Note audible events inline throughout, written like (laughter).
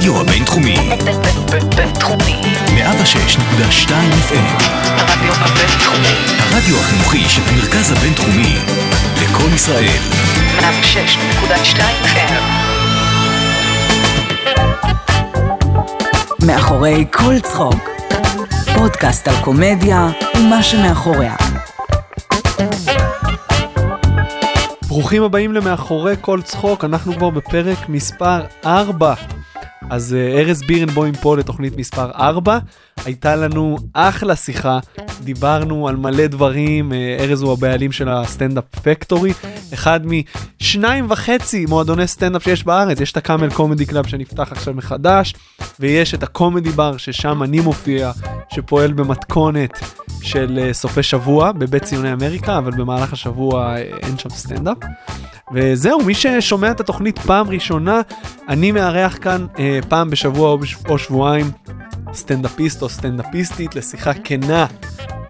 הרדיו הבינתחומי, בינתחומי. 106.2 FM, הרדיו הבינתחומי. הרדיו החינוכי של המרכז הבינתחומי, לקום ישראל, 106.2 FM. מאחורי כל צחוק. פודקאסט על קומדיה ומה שמאחוריה. ברוכים הבאים למאחורי כל צחוק, אנחנו כבר בפרק מספר 4. אז אה, ארז בירנבוים פה לתוכנית מספר 4. הייתה לנו אחלה שיחה, דיברנו על מלא דברים, אה, ארז הוא הבעלים של הסטנדאפ פקטורי, אחד משניים וחצי מועדוני סטנדאפ שיש בארץ, יש את הקאמל קומדי קלאב שנפתח עכשיו מחדש, ויש את הקומדי בר ששם אני מופיע, שפועל במתכונת של אה, סופי שבוע בבית ציוני אמריקה, אבל במהלך השבוע אין שם סטנדאפ. וזהו, מי ששומע את התוכנית פעם ראשונה, אני מארח כאן אה, פעם בשבוע או, בש... או שבועיים סטנדאפיסט או סטנדאפיסטית לשיחה כנה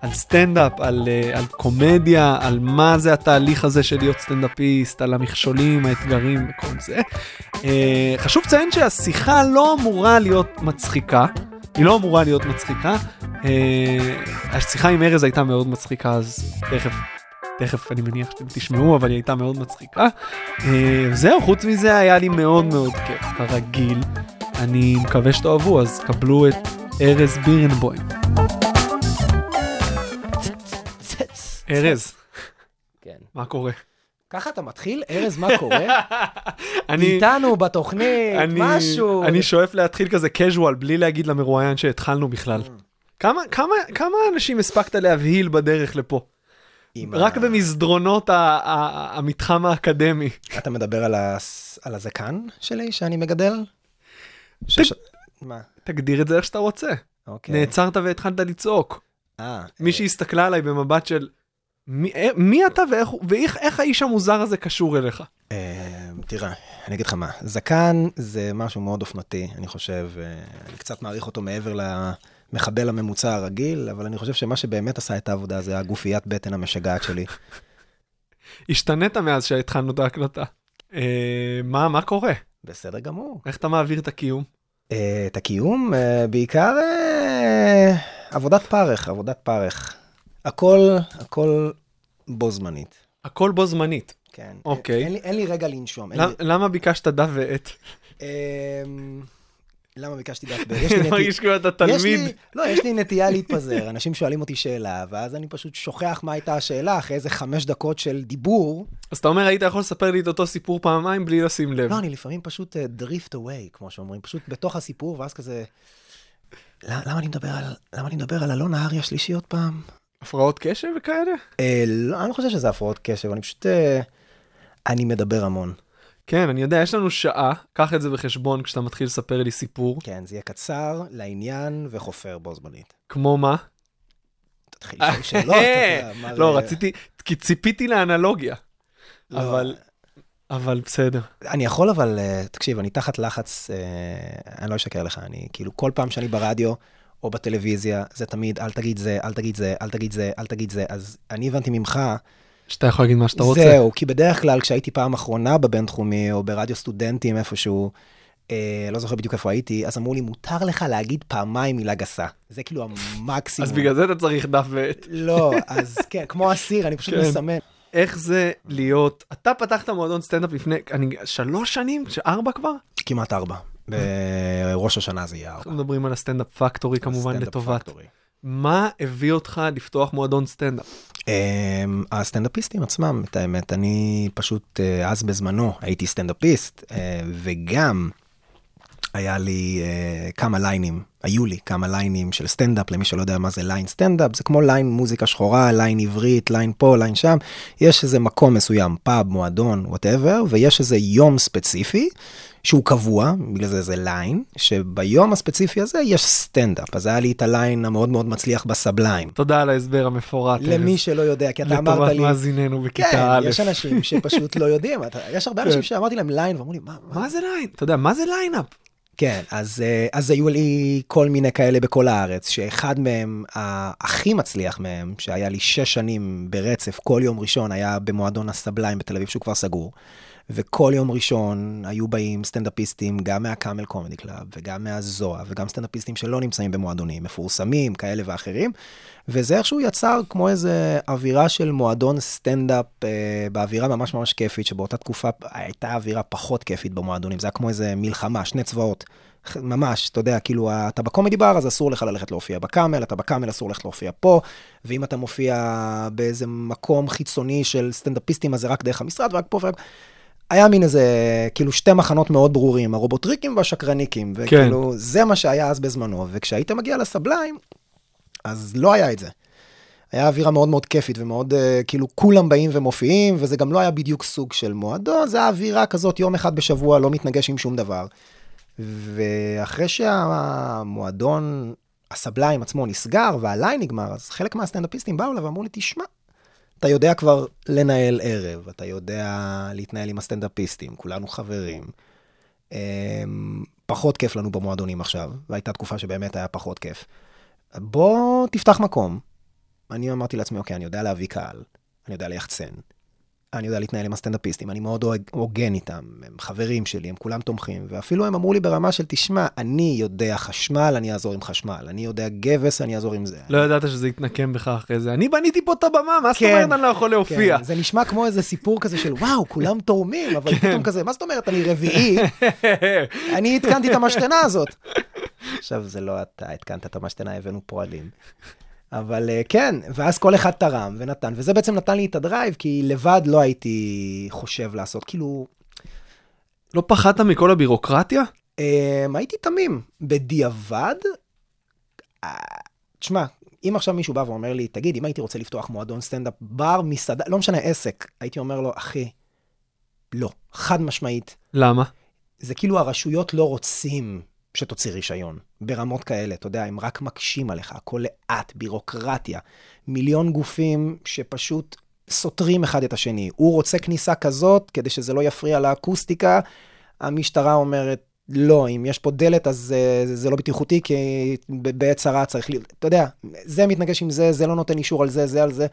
על סטנדאפ, על, אה, על קומדיה, על מה זה התהליך הזה של להיות סטנדאפיסט, על המכשולים, האתגרים וכל זה. אה, חשוב לציין שהשיחה לא אמורה להיות מצחיקה, היא לא אמורה להיות מצחיקה. אה, השיחה עם ארז הייתה מאוד מצחיקה, אז תכף תכף אני מניח שאתם תשמעו, אבל היא הייתה מאוד מצחיקה. אה, זהו, חוץ מזה היה לי מאוד מאוד כיף, כרגיל. אני מקווה שתאהבו, אז קבלו את ארז בירנבוים. ארז, כן. מה קורה? ככה אתה מתחיל? ארז, מה קורה? (laughs) אני... איתנו בתוכנית, אני, משהו. אני שואף להתחיל כזה casual בלי להגיד למרואיין שהתחלנו בכלל. כמה, כמה, כמה אנשים הספקת להבהיל בדרך לפה? רק ה- במסדרונות ה- ה- המתחם האקדמי. אתה מדבר על הס- על הזקן שלי שאני מגדל? שש- מה? תגדיר את זה איך שאתה רוצה. אוקיי. נעצרת והתחלת לצעוק. אה, מישהי הסתכלה עליי במבט של מי, אה, מי אתה ואיך, ואיך איך האיש המוזר הזה קשור אליך. אה, תראה, אני אגיד לך מה, זקן זה משהו מאוד אופנתי, אני חושב, אה, אני קצת מעריך אותו מעבר למחבל הממוצע הרגיל, אבל אני חושב שמה שבאמת עשה את העבודה זה הגופיית בטן המשגעת שלי. השתנית מאז שהתחלנו את ההקלטה. אה, מה, מה קורה? בסדר גמור. איך אתה מעביר את הקיום? אה, את הקיום, אה, בעיקר אה, עבודת פרך, עבודת פרך. הכל, הכל בו זמנית. הכל בו זמנית. כן. אוקיי. אין לי, אין לי רגע לנשום. אין למ- לי, למה ביקשת דף ועט? למה ביקשתי דף ב... (laughs) יש לי אני נטי- מרגיש כאילו אתה תלמיד. לא, יש לי נטייה להתפזר. אנשים שואלים אותי שאלה, ואז אני פשוט שוכח מה הייתה השאלה אחרי איזה חמש דקות של דיבור. אז אתה אומר, היית יכול לספר לי את אותו סיפור פעמיים בלי לשים לב. לא, אני לפעמים פשוט אה, drift away, כמו שאומרים, פשוט בתוך הסיפור, ואז כזה... למה למה אני מדבר על, למה אני מדבר על אלון נהרי השלישי עוד פעם? הפרעות קשב וכאלה? אה, לא, אני לא חושב שזה הפרעות קשב, אני פשוט... אה, אני מדבר המון. כן, אני יודע, יש לנו שעה, קח את זה בחשבון כשאתה מתחיל לספר לי סיפור. כן, זה יהיה קצר, לעניין וחופר בו זמנית. כמו מה? תתחיל לשאול שאלות, אתה יודע, (laughs) לא, רציתי, כי ציפיתי לאנלוגיה. לא, אבל, אבל בסדר. אני יכול אבל, אה, תקשיב, אני תחת לחץ, אה, אני לא אשקר לך, אני כאילו כל פעם שאני ברדיו או בטלוויזיה, זה תמיד אל תגיד זה, אל תגיד זה, אל תגיד זה, אל תגיד זה, אז אני הבנתי ממך, שאתה יכול להגיד מה שאתה רוצה. זהו, כי בדרך כלל כשהייתי פעם אחרונה בבינתחומי או ברדיו סטודנטים איפשהו, אה, לא זוכר בדיוק איפה הייתי, אז אמרו לי, מותר לך להגיד פעמיים מילה גסה. זה כאילו המקסימום. אז בגלל זה אתה צריך דף ועט. לא, אז כן, כמו אסיר, אני פשוט כן. מסמן. איך זה להיות, אתה פתחת מועדון סטנדאפ לפני, אני, שלוש שנים? ארבע כבר? כמעט ארבע. בראש השנה זה יהיה ארבע. אנחנו מדברים על הסטנדאפ פקטורי כמובן לטובת. פקטורי. מה הביא אותך לפתוח מועדון סטנדאפ? אמ, הסטנדאפיסטים עצמם, את האמת, אני פשוט אה, אז בזמנו הייתי סטנדאפיסט, אה, וגם היה לי אה, כמה ליינים, היו לי כמה ליינים של סטנדאפ, למי שלא יודע מה זה ליין סטנדאפ, זה כמו ליין מוזיקה שחורה, ליין עברית, ליין פה, ליין שם, יש איזה מקום מסוים, פאב, מועדון, whatever, ויש איזה יום ספציפי. שהוא קבוע, בגלל זה זה ליין, שביום הספציפי הזה יש סטנדאפ. אז היה לי את הליין המאוד מאוד מצליח בסבליים. תודה על ההסבר המפורט. למי. שלא יודע, כי אתה אמרת לטובת לי... מאזיננו בכיתה כן, א'. יש אנשים שפשוט לא יודעים. אתה, יש הרבה כן. אנשים שאמרתי להם ליין, ואמרו לי, מה, מה? מה זה ליין? אתה יודע, מה זה ליינאפ? כן, אז, אה, אז היו לי כל מיני כאלה בכל הארץ, שאחד מהם, הכי מצליח מהם, שהיה לי שש שנים ברצף, כל יום ראשון היה במועדון הסבליים בתל אביב, שהוא כבר סגור. וכל יום ראשון היו באים סטנדאפיסטים, גם מהקאמל קומדי קלאב, וגם מהזוהה, וגם סטנדאפיסטים שלא נמצאים במועדונים, מפורסמים, כאלה ואחרים. וזה איכשהו יצר כמו איזה אווירה של מועדון סטנדאפ, אה, באווירה ממש ממש כיפית, שבאותה תקופה הייתה אווירה פחות כיפית במועדונים, זה היה כמו איזה מלחמה, שני צבאות. ממש, אתה יודע, כאילו, אתה בקומדי בר, אז אסור לך ללכת להופיע בקאמל, אתה בקאמל, אסור ללכת להופיע פה, ואם אתה מופיע באיזה מקום חיצוני של סטנדאפיסטים, אז זה רק דרך המשרד, ורק פה ורק... היה מין איזה, כאילו, שתי מחנות מאוד ברורים, הרובוטריקים והשקרניקים, כן. וכאילו, זה מה שהיה אז בזמנו, וכשהיית מגיע לסבליים, אז לא היה את זה. היה אווירה מאוד מאוד כיפית ומאוד, uh, כאילו, כולם באים ומופיעים, וזה גם לא היה בדיוק סוג של מועדון, זה היה אווירה כזאת, יום אחד בשבוע, לא מתנגש עם שום דבר. ואחרי שהמועדון, הסבליים עצמו נסגר והליין נגמר, אז חלק מהסטנדאפיסטים באו אליו ואמרו לי, תשמע, אתה יודע כבר לנהל ערב, אתה יודע להתנהל עם הסטנדאפיסטים, כולנו חברים. אמ, פחות כיף לנו במועדונים עכשיו, והייתה תקופה שבאמת היה פחות כיף. בוא תפתח מקום. אני אמרתי לעצמי, אוקיי, אני יודע להביא קהל, אני יודע ליחצן, אני יודע להתנהל עם הסטנדאפיסטים, אני מאוד הוגן איתם, הם חברים שלי, הם כולם תומכים, ואפילו הם אמרו לי ברמה של, תשמע, אני יודע חשמל, אני אעזור עם חשמל, אני יודע גבס, אני אעזור עם זה. לא ידעת שזה יתנקם בך אחרי זה. אני בניתי פה את הבמה, מה זאת כן, אומרת אני לא יכול להופיע? כן, זה נשמע כמו איזה סיפור כזה של, וואו, כולם תורמים, אבל כן. פתאום כזה, מה זאת אומרת, אני רביעי, (laughs) אני התקנתי את המשתנה הזאת. עכשיו, זה לא אתה התקנת את המשתנה, הבאנו פועלים. אבל אה, כן, ואז כל אחד תרם ונתן, וזה בעצם נתן לי את ה drive, כי לבד לא הייתי חושב לעשות, כאילו, לא פחדת מכל הבירוקרטיה? אמ, הייתי תמים. בדיעבד, אה, תשמע, אם עכשיו מישהו בא ואומר לי, תגיד, אם הייתי רוצה לפתוח מועדון סטנדאפ, בר, מסעדה, לא משנה, עסק, הייתי אומר לו, אחי, לא, חד משמעית. למה? זה כאילו הרשויות לא רוצים שתוציא רישיון, ברמות כאלה, אתה יודע, הם רק מקשים עליך, הכל לאט, בירוקרטיה, מיליון גופים שפשוט סותרים אחד את השני. הוא רוצה כניסה כזאת, כדי שזה לא יפריע לאקוסטיקה, המשטרה אומרת, לא, אם יש פה דלת, אז זה, זה, זה לא בטיחותי, כי בעת צרה צריך, ל... אתה יודע, זה מתנגש עם זה, זה לא נותן אישור על זה, זה על זה,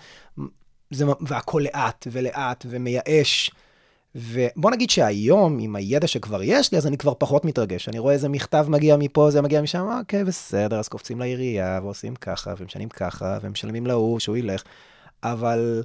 זה והכל לאט ולאט ומייאש. ובוא נגיד שהיום, עם הידע שכבר יש לי, אז אני כבר פחות מתרגש. אני רואה איזה מכתב מגיע מפה, זה מגיע משם, אוקיי, בסדר, אז קופצים לעירייה, ועושים ככה, ומשנים ככה, ומשלמים להוא, שהוא ילך. אבל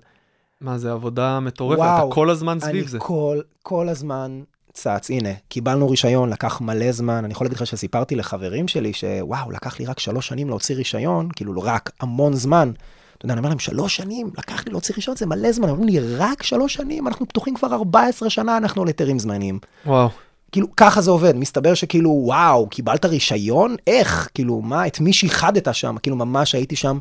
מה, זה עבודה מטורפת, וואו, אתה כל הזמן סביב אני זה. כל, כל הזמן צץ. הנה, קיבלנו רישיון, לקח מלא זמן. אני יכול להגיד לך שסיפרתי לחברים שלי, שוואו, לקח לי רק שלוש שנים להוציא רישיון, כאילו, רק, המון זמן. אתה יודע, אני אומר להם, שלוש שנים, לקח לי להוציא רישיון, זה מלא זמן. אומרים לי, רק שלוש שנים, אנחנו פתוחים כבר 14 שנה, אנחנו על היתרים זמניים. וואו. כאילו, ככה זה עובד. מסתבר שכאילו, וואו, קיבלת רישיון? איך? כאילו, מה, את מי שיחדת שם? כאילו, ממש הייתי שם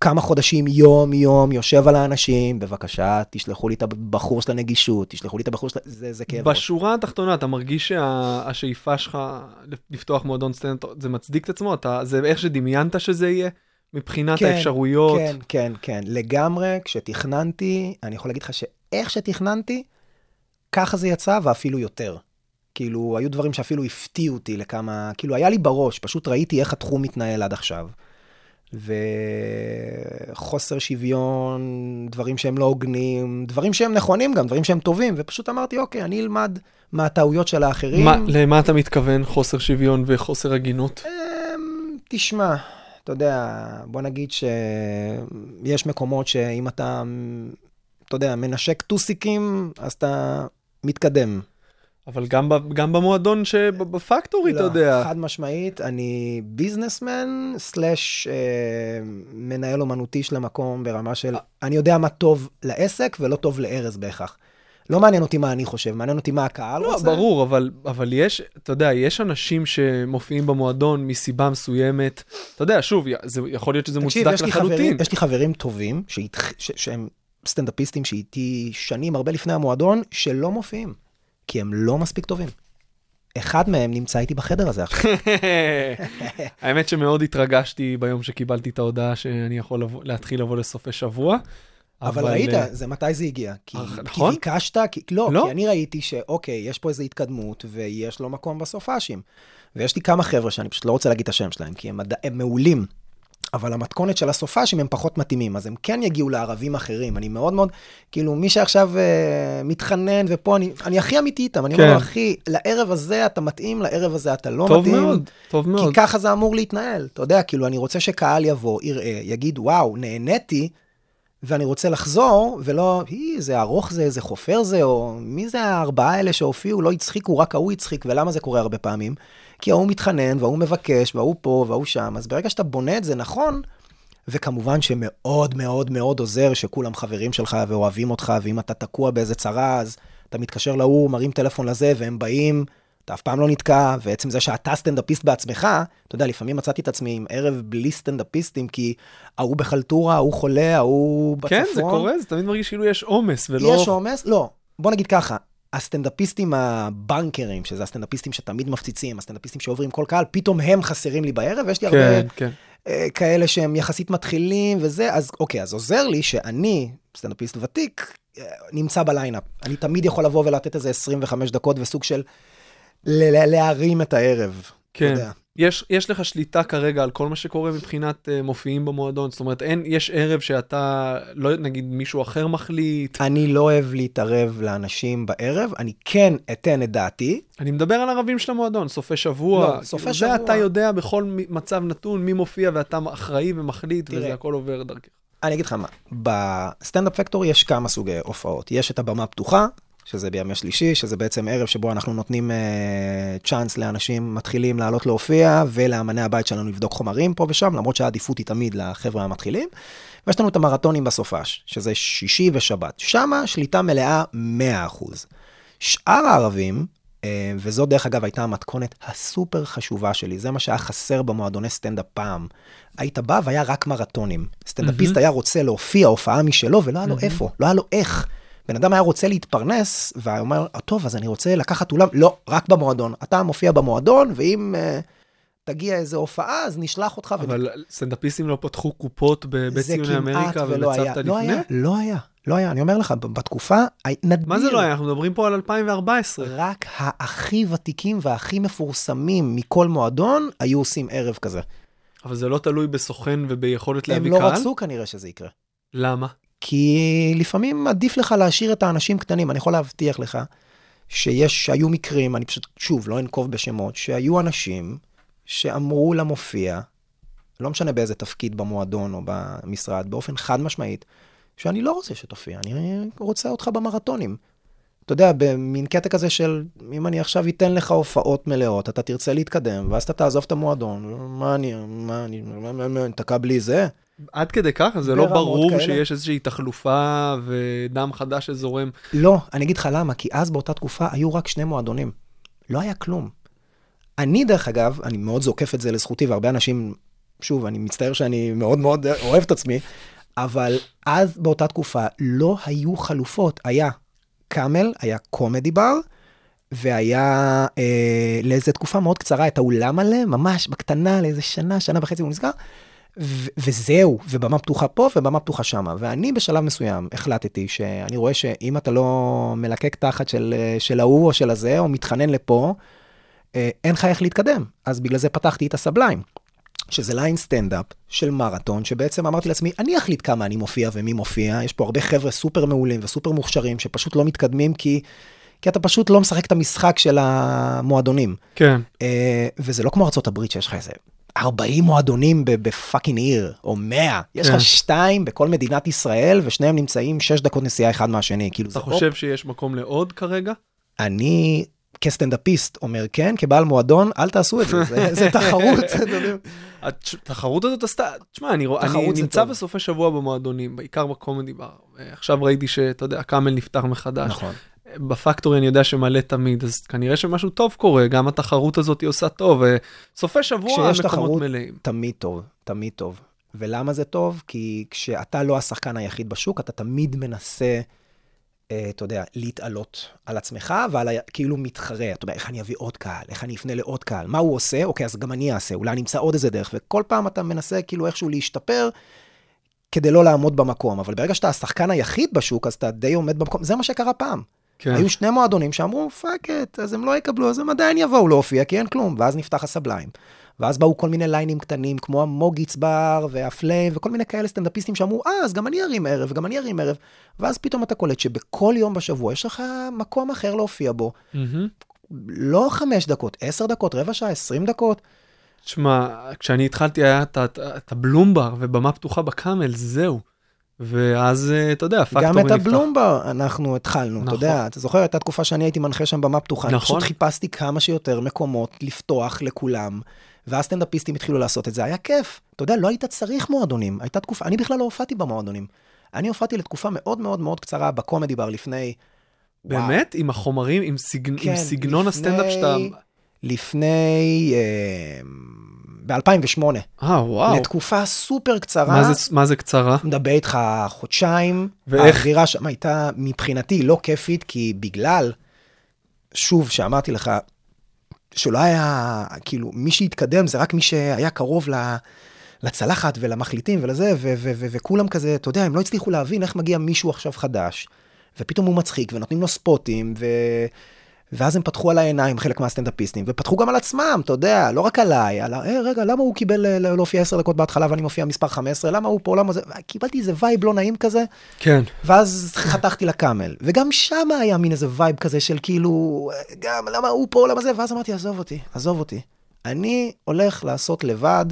כמה חודשים, יום-יום, יושב על האנשים, בבקשה, תשלחו לי את הבחור של הנגישות, תשלחו לי את הבחור של... זה, זה כאב ראש. בשורה התחתונה, אתה מרגיש שהשאיפה שלך לפתוח מועדון סטנדאפ, זה מצדיק את עצמו? אתה, זה איך שדמיינת שזה יהיה? מבחינת כן, האפשרויות? כן, כן, כן, לגמרי, כשתכננתי, אני יכול להגיד לך שאיך שתכננתי, ככה זה יצא, ואפילו יותר. כאילו, היו דברים שאפילו הפתיעו אותי לכמה, כאילו, היה לי בראש, פשוט ראיתי איך התחום מתנהל עד עכשיו. וחוסר שוויון, דברים שהם לא הוגנים, דברים שהם נכונים גם, דברים שהם טובים, ופשוט אמרתי, אוקיי, אני אלמד מהטעויות של האחרים. מה, למה אתה מתכוון חוסר שוויון וחוסר הגינות? אמ, תשמע, אתה יודע, בוא נגיד שיש מקומות שאם אתה, אתה יודע, מנשק טוסיקים, אז אתה מתקדם. אבל גם, ב, גם במועדון שבפקטורי, אתה יודע. לא, חד משמעית, אני ביזנסמן סלאש אה, מנהל אומנותי של המקום ברמה של, אני יודע מה טוב לעסק ולא טוב לארז בהכרח. לא מעניין אותי מה אני חושב, מעניין אותי מה הקהל לא, רוצה. ברור, אבל, אבל יש, אתה יודע, יש אנשים שמופיעים במועדון מסיבה מסוימת. אתה יודע, שוב, זה יכול להיות שזה תקשיב, מוצדק יש לחלוטין. חברים, יש לי חברים טובים, שהתח... ש... שהם סטנדאפיסטים שאיתי שנים הרבה לפני המועדון, שלא מופיעים, כי הם לא מספיק טובים. אחד מהם נמצא איתי בחדר הזה עכשיו. (laughs) האמת שמאוד התרגשתי ביום שקיבלתי את ההודעה שאני יכול לבוא, להתחיל לבוא לסופי שבוע. אבל ראית, אה, זה מתי זה הגיע? כי, אה, כי נכון. ביקשת, כי, לא, לא. כי אני ראיתי שאוקיי, יש פה איזו התקדמות ויש לו מקום בסופאשים. ויש לי כמה חבר'ה שאני פשוט לא רוצה להגיד את השם שלהם, כי הם, מד... הם מעולים. אבל המתכונת של הסופאשים הם פחות מתאימים, אז הם כן יגיעו לערבים אחרים. אני מאוד מאוד, כאילו, מי שעכשיו אה, מתחנן ופה, אני, אני הכי אמיתי איתם, אני אומר כן. לו, אחי, לערב הזה אתה מתאים, לערב הזה אתה לא טוב מתאים. מאוד, טוב כי מאוד. ככה זה אמור להתנהל. אתה יודע, כאילו, אני רוצה שקהל יבוא, יראה, יגיד, וואו, נהניתי, ואני רוצה לחזור, ולא, היא, זה ארוך זה, זה חופר זה, או מי זה הארבעה האלה שהופיעו, לא הצחיקו, רק ההוא הצחיק, ולמה זה קורה הרבה פעמים? כי ההוא מתחנן, וההוא מבקש, וההוא פה, וההוא שם, אז ברגע שאתה בונה את זה נכון, וכמובן שמאוד מאוד מאוד עוזר שכולם חברים שלך ואוהבים אותך, ואם אתה תקוע באיזה צרה, אז אתה מתקשר להוא, מרים טלפון לזה, והם באים, אתה אף פעם לא נתקע, ועצם זה שאתה סטנדאפיסט בעצמך, אתה יודע, לפעמים מצאתי את עצמי עם ערב בלי סטנדאפיסטים, כי ההוא בחלטורה, ההוא חולה, ההוא בצפון. כן, זה קורה, זה תמיד מרגיש כאילו יש עומס, ולא... יש עומס? לא. בוא נגיד ככה, הסטנדאפיסטים הבנקרים, שזה הסטנדאפיסטים שתמיד מפציצים, הסטנדאפיסטים שעוברים כל קהל, פתאום הם חסרים לי בערב, ויש לי הרבה כן, כן. אה, כאלה שהם יחסית מתחילים וזה, אז אוקיי, אז עוזר לי שאני, סטנדאפיסט ותיק, אה, נמצא בליינאפ. אני תמיד יכול לבוא ולתת איזה 25 דקות וסוג של להרים את הערב. כן. יש, יש לך שליטה כרגע על כל מה שקורה מבחינת אה, מופיעים במועדון? זאת אומרת, אין, יש ערב שאתה, לא נגיד מישהו אחר מחליט. אני לא אוהב להתערב לאנשים בערב, אני כן אתן את דעתי. אני מדבר על ערבים של המועדון, סופי שבוע. לא, סופי שבוע. זה אתה יודע בכל מצב נתון מי מופיע ואתה אחראי ומחליט, תראה. וזה הכל עובר דרכך. אני אגיד לך מה, בסטנדאפ פקטורי יש כמה סוגי הופעות. יש את הבמה פתוחה, שזה בימי שלישי, שזה בעצם ערב שבו אנחנו נותנים אה, צ'אנס לאנשים מתחילים לעלות להופיע, ולאמני הבית שלנו לבדוק חומרים פה ושם, למרות שהעדיפות היא תמיד לחבר'ה המתחילים. ויש לנו את המרתונים בסופש, שזה שישי ושבת. שמה שליטה מלאה 100%. שאר הערבים, אה, וזו דרך אגב הייתה המתכונת הסופר חשובה שלי, זה מה שהיה חסר במועדוני סטנדאפ פעם. היית בא והיה רק מרתונים. סטנדאפיסט היה רוצה להופיע הופעה משלו ולא היה לו איפה, לא היה לו איך. בן אדם היה רוצה להתפרנס, והיה אומר, "אה, טוב, אז אני רוצה לקחת אולם, לא, רק במועדון. אתה מופיע במועדון, ואם uh, תגיע איזו הופעה, אז נשלח אותך. ונ- אבל סטנדאפיסטים לא פתחו קופות בבית ציוני אמריקה ולא היה. ובצוותא לא לפני? היה, לא היה, לא היה. אני אומר לך, בתקופה, נדיר. מה זה לא היה? אנחנו מדברים פה על 2014. רק הכי ותיקים והכי מפורסמים מכל מועדון היו עושים ערב כזה. אבל זה לא תלוי בסוכן וביכולת הם להביא לא קהל? רצו כנראה שזה יקרה. למה? כי לפעמים עדיף לך להשאיר את האנשים קטנים. אני יכול להבטיח לך שיש, שהיו מקרים, אני פשוט, שוב, לא אנקוב בשמות, שהיו אנשים שאמרו למופיע, לא משנה באיזה תפקיד במועדון או במשרד, באופן חד משמעית, שאני לא רוצה שתופיע, אני רוצה אותך במרתונים. אתה יודע, במין קטע כזה של, אם אני עכשיו אתן לך הופעות מלאות, אתה תרצה להתקדם, ואז אתה תעזוב את המועדון, מה אני, מה אני, מה, מה, מה, ניתקע בלי זה? עד כדי ככה? זה לא ברור. שיש איזושהי תחלופה ודם חדש שזורם? לא, אני אגיד לך למה, כי אז באותה תקופה היו רק שני מועדונים. לא היה כלום. אני, דרך אגב, אני מאוד זוקף את זה לזכותי, והרבה אנשים, שוב, אני מצטער שאני מאוד מאוד אוהב את עצמי, אבל אז באותה תקופה לא היו חלופות. היה קאמל, היה קומדי בר, והיה אה, לאיזו תקופה מאוד קצרה את האולם מלא, ממש בקטנה, לאיזה שנה, שנה וחצי הוא נסגר. ו- וזהו, ובמה פתוחה פה ובמה פתוחה שמה. ואני בשלב מסוים החלטתי שאני רואה שאם אתה לא מלקק תחת של, של ההוא או של הזה, או מתחנן לפה, אה, אין לך איך להתקדם. אז בגלל זה פתחתי את ה Sublime, שזה ליין סטנדאפ של מרתון, שבעצם אמרתי לעצמי, אני אחליט כמה אני מופיע ומי מופיע. יש פה הרבה חבר'ה סופר מעולים וסופר מוכשרים, שפשוט לא מתקדמים כי... כי אתה פשוט לא משחק את המשחק של המועדונים. כן. אה, וזה לא כמו ארה"ב שיש לך איזה 40 מועדונים בפאקינג עיר, או 100. יש כן. לך שתיים בכל מדינת ישראל, ושניהם נמצאים 6 דקות נסיעה אחד מהשני. כאילו אתה חושב שיש מקום לעוד כרגע? אני כסטנדאפיסט אומר כן, כבעל מועדון, אל תעשו את זה, זה, זה תחרות. (laughs) התחרות הזאת עשתה, תשמע, אני, אני נמצא טוב. בסופי שבוע במועדונים, בעיקר בקומדי בר. עכשיו ראיתי שאתה יודע, הקאמל נפתח מחדש. נכון. בפקטורי אני יודע שמלא תמיד, אז כנראה שמשהו טוב קורה, גם התחרות הזאת היא עושה טוב. סופי שבוע המקומות מלאים. תמיד טוב, תמיד טוב. ולמה זה טוב? כי כשאתה לא השחקן היחיד בשוק, אתה תמיד מנסה, אה, אתה יודע, להתעלות על עצמך ועל ה... כאילו מתחרה. אתה יודע, איך אני אביא עוד קהל? איך אני אפנה לעוד קהל? מה הוא עושה? אוקיי, אז גם אני אעשה. אולי אני אמצא עוד איזה דרך. וכל פעם אתה מנסה כאילו איכשהו להשתפר, כדי לא לעמוד במקום, אבל ברגע שאתה השחקן היחיד בשוק, אז אתה די עומד במקום, זה מה שקרה פעם. כן. היו שני מועדונים שאמרו, fuck it, אז הם לא יקבלו, אז הם עדיין יבואו להופיע, כי אין כלום. ואז נפתח ה Sublime. ואז באו כל מיני ליינים קטנים, כמו המוגיץ בר והפליים, וכל מיני כאלה סטנדאפיסטים שאמרו, אה, אז גם אני ארים ערב, וגם אני ארים ערב. ואז פתאום אתה קולט שבכל יום בשבוע יש לך מקום אחר להופיע בו. מהמם. לא חמש דקות, עשר דקות, רבע שעה, עשרים דקות. תשמע, כשאני התחלתי היה את הבלומבר ובמה פתוחה בקאמל, זהו. ואז, אה, אתה יודע, גם הפקטורים את נפתח. הבלומבר אנחנו התחלנו, אתה נכון. יודע, אתה זוכר, הייתה תקופה שאני הייתי מנחה שם במה פתוחה, אני נכון. פשוט חיפשתי כמה שיותר מקומות לפתוח לכולם, ואז סטנדאפיסטים התחילו לעשות את זה, היה כיף. אתה יודע, לא היית צריך מועדונים, הייתה תקופה, אני בכלל לא הופעתי במועדונים. אני הופעתי לתקופה מאוד מאוד מאוד קצרה בקומדי בר לפני... וואו, באמת? עם החומרים, עם, סג... עם כן, סגנון לפני- הסטנדאפ שאתה... לפני... אה, ב-2008, אה, וואו. לתקופה סופר קצרה. מה זה, מה זה קצרה? מדבר איתך חודשיים. ואיך- האווירה שם הייתה מבחינתי לא כיפית, כי בגלל, שוב, שאמרתי לך, שלא היה, כאילו, מי שהתקדם זה רק מי שהיה קרוב ל... לצלחת ולמחליטים ולזה, ו- ו- ו- וכולם כזה, אתה יודע, הם לא הצליחו להבין איך מגיע מישהו עכשיו חדש, ופתאום הוא מצחיק, ונותנים לו ספוטים, ו... ואז הם פתחו על העיניים, חלק מהסטנדאפיסטים, ופתחו גם על עצמם, אתה יודע, לא רק עליי, על ה... אה, רגע, למה הוא קיבל אה, להופיע 10 דקות בהתחלה ואני מופיע מספר 15? למה הוא פה, למה זה... קיבלתי איזה vibe לא נעים כזה, כן. ואז חתכתי ל Camel. וגם שם היה מין איזה vibe כזה של כאילו, גם למה הוא פה, למה זה, ואז אמרתי, עזוב אותי, עזוב אותי. אני הולך לעשות לבד,